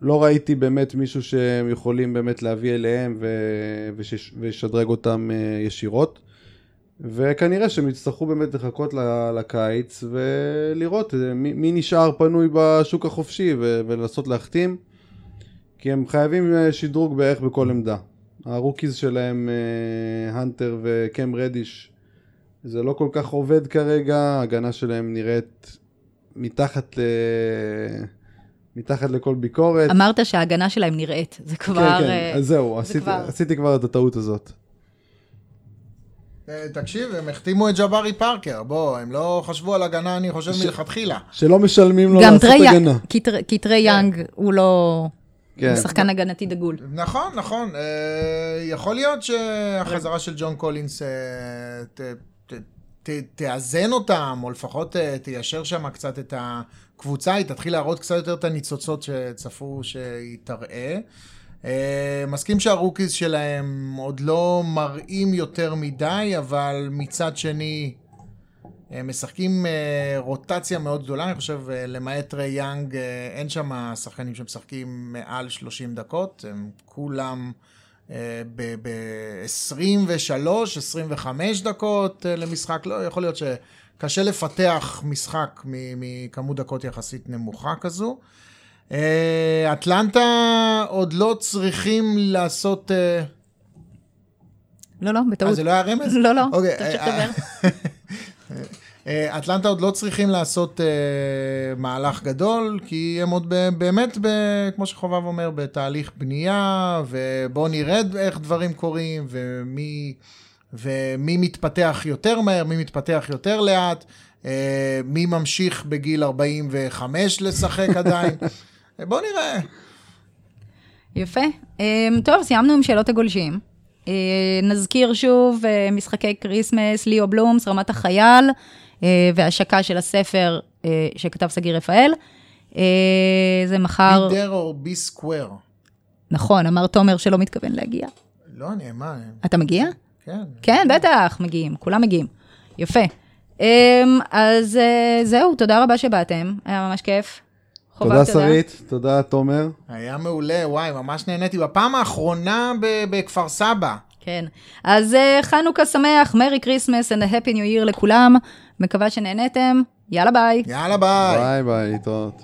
לא ראיתי באמת מישהו שהם יכולים באמת להביא אליהם ו... וש... וישדרג אותם ישירות. וכנראה שהם יצטרכו באמת לחכות לקיץ ולראות מי, מי נשאר פנוי בשוק החופשי ו... ולנסות להחתים. כי הם חייבים שדרוג בערך בכל עמדה. ה rookies שלהם, אה, הנטר וקם רדיש, זה לא כל כך עובד כרגע, ההגנה שלהם נראית מתחת ל... מתחת לכל ביקורת. אמרת שההגנה שלהם נראית, זה כבר... כן, כן, אה, אז זהו, זה עשיתי, כבר- עשיתי כבר את הטעות הזאת. אה, תקשיב, הם החתימו את ג'בארי פארקר, בוא, הם לא חשבו על הגנה, אני חושב, ש- מלכתחילה. שלא משלמים לו לעשות הגנה. כי טרי- כי טרי יאנג הוא לא... כן. שחקן הגנתי דגול. נכון, נכון. אה, יכול להיות שהחזרה של ג'ון קולינס אה, ת- ת- ת- תאזן אותם, או לפחות אה, תיישר שם קצת את הקבוצה, היא תתחיל להראות קצת יותר את הניצוצות שצפו שהיא תראה. אה, מסכים שהרוקיז שלהם עוד לא מראים יותר מדי, אבל מצד שני, משחקים אה, רוטציה מאוד גדולה, אני חושב, אה, למעט ריי יאנג, אה, אין שם שחקנים שמשחקים מעל 30 דקות, הם כולם ב-23, 25 דקות אה, למשחק, לא, יכול להיות שקשה לפתח משחק מכמות דקות יחסית נמוכה כזו. אה, אטלנטה עוד לא צריכים לעשות... אה, לא, לא, אה, בטעות. זה לא היה רמז? לא, לא, אוקיי, אה, אטלנטה עוד לא צריכים לעשות אה, מהלך גדול, כי הם עוד באמת, ב, כמו שחובב אומר, בתהליך בנייה, ובואו נראה איך דברים קורים, ומי, ומי מתפתח יותר מהר, מי מתפתח יותר לאט, אה, מי ממשיך בגיל 45 לשחק עדיין. בואו נראה. יפה. טוב, סיימנו עם שאלות הגולשים. נזכיר שוב, משחקי כריסמס, ליאו בלומס, רמת החייל, והשקה של הספר אה, שכתב סגיר רפאל. אה, זה מחר, be there or be square. נכון, אמר תומר שלא מתכוון להגיע. לא, אני, מה, אתה מגיע? כן. כן, בטח, מגיעים, כולם מגיעים. יפה. אז אה, זהו, תודה רבה שבאתם, היה ממש כיף. תודה שרית, תודה תומר. היה מעולה, וואי, ממש נהניתי. בפעם האחרונה ב- בכפר סבא. כן. אז אה, חנוכה שמח, Merry Christmas and a happy new year לכולם. מקווה שנהניתם. יאללה ביי. יאללה ביי. ביי ביי, להתראות.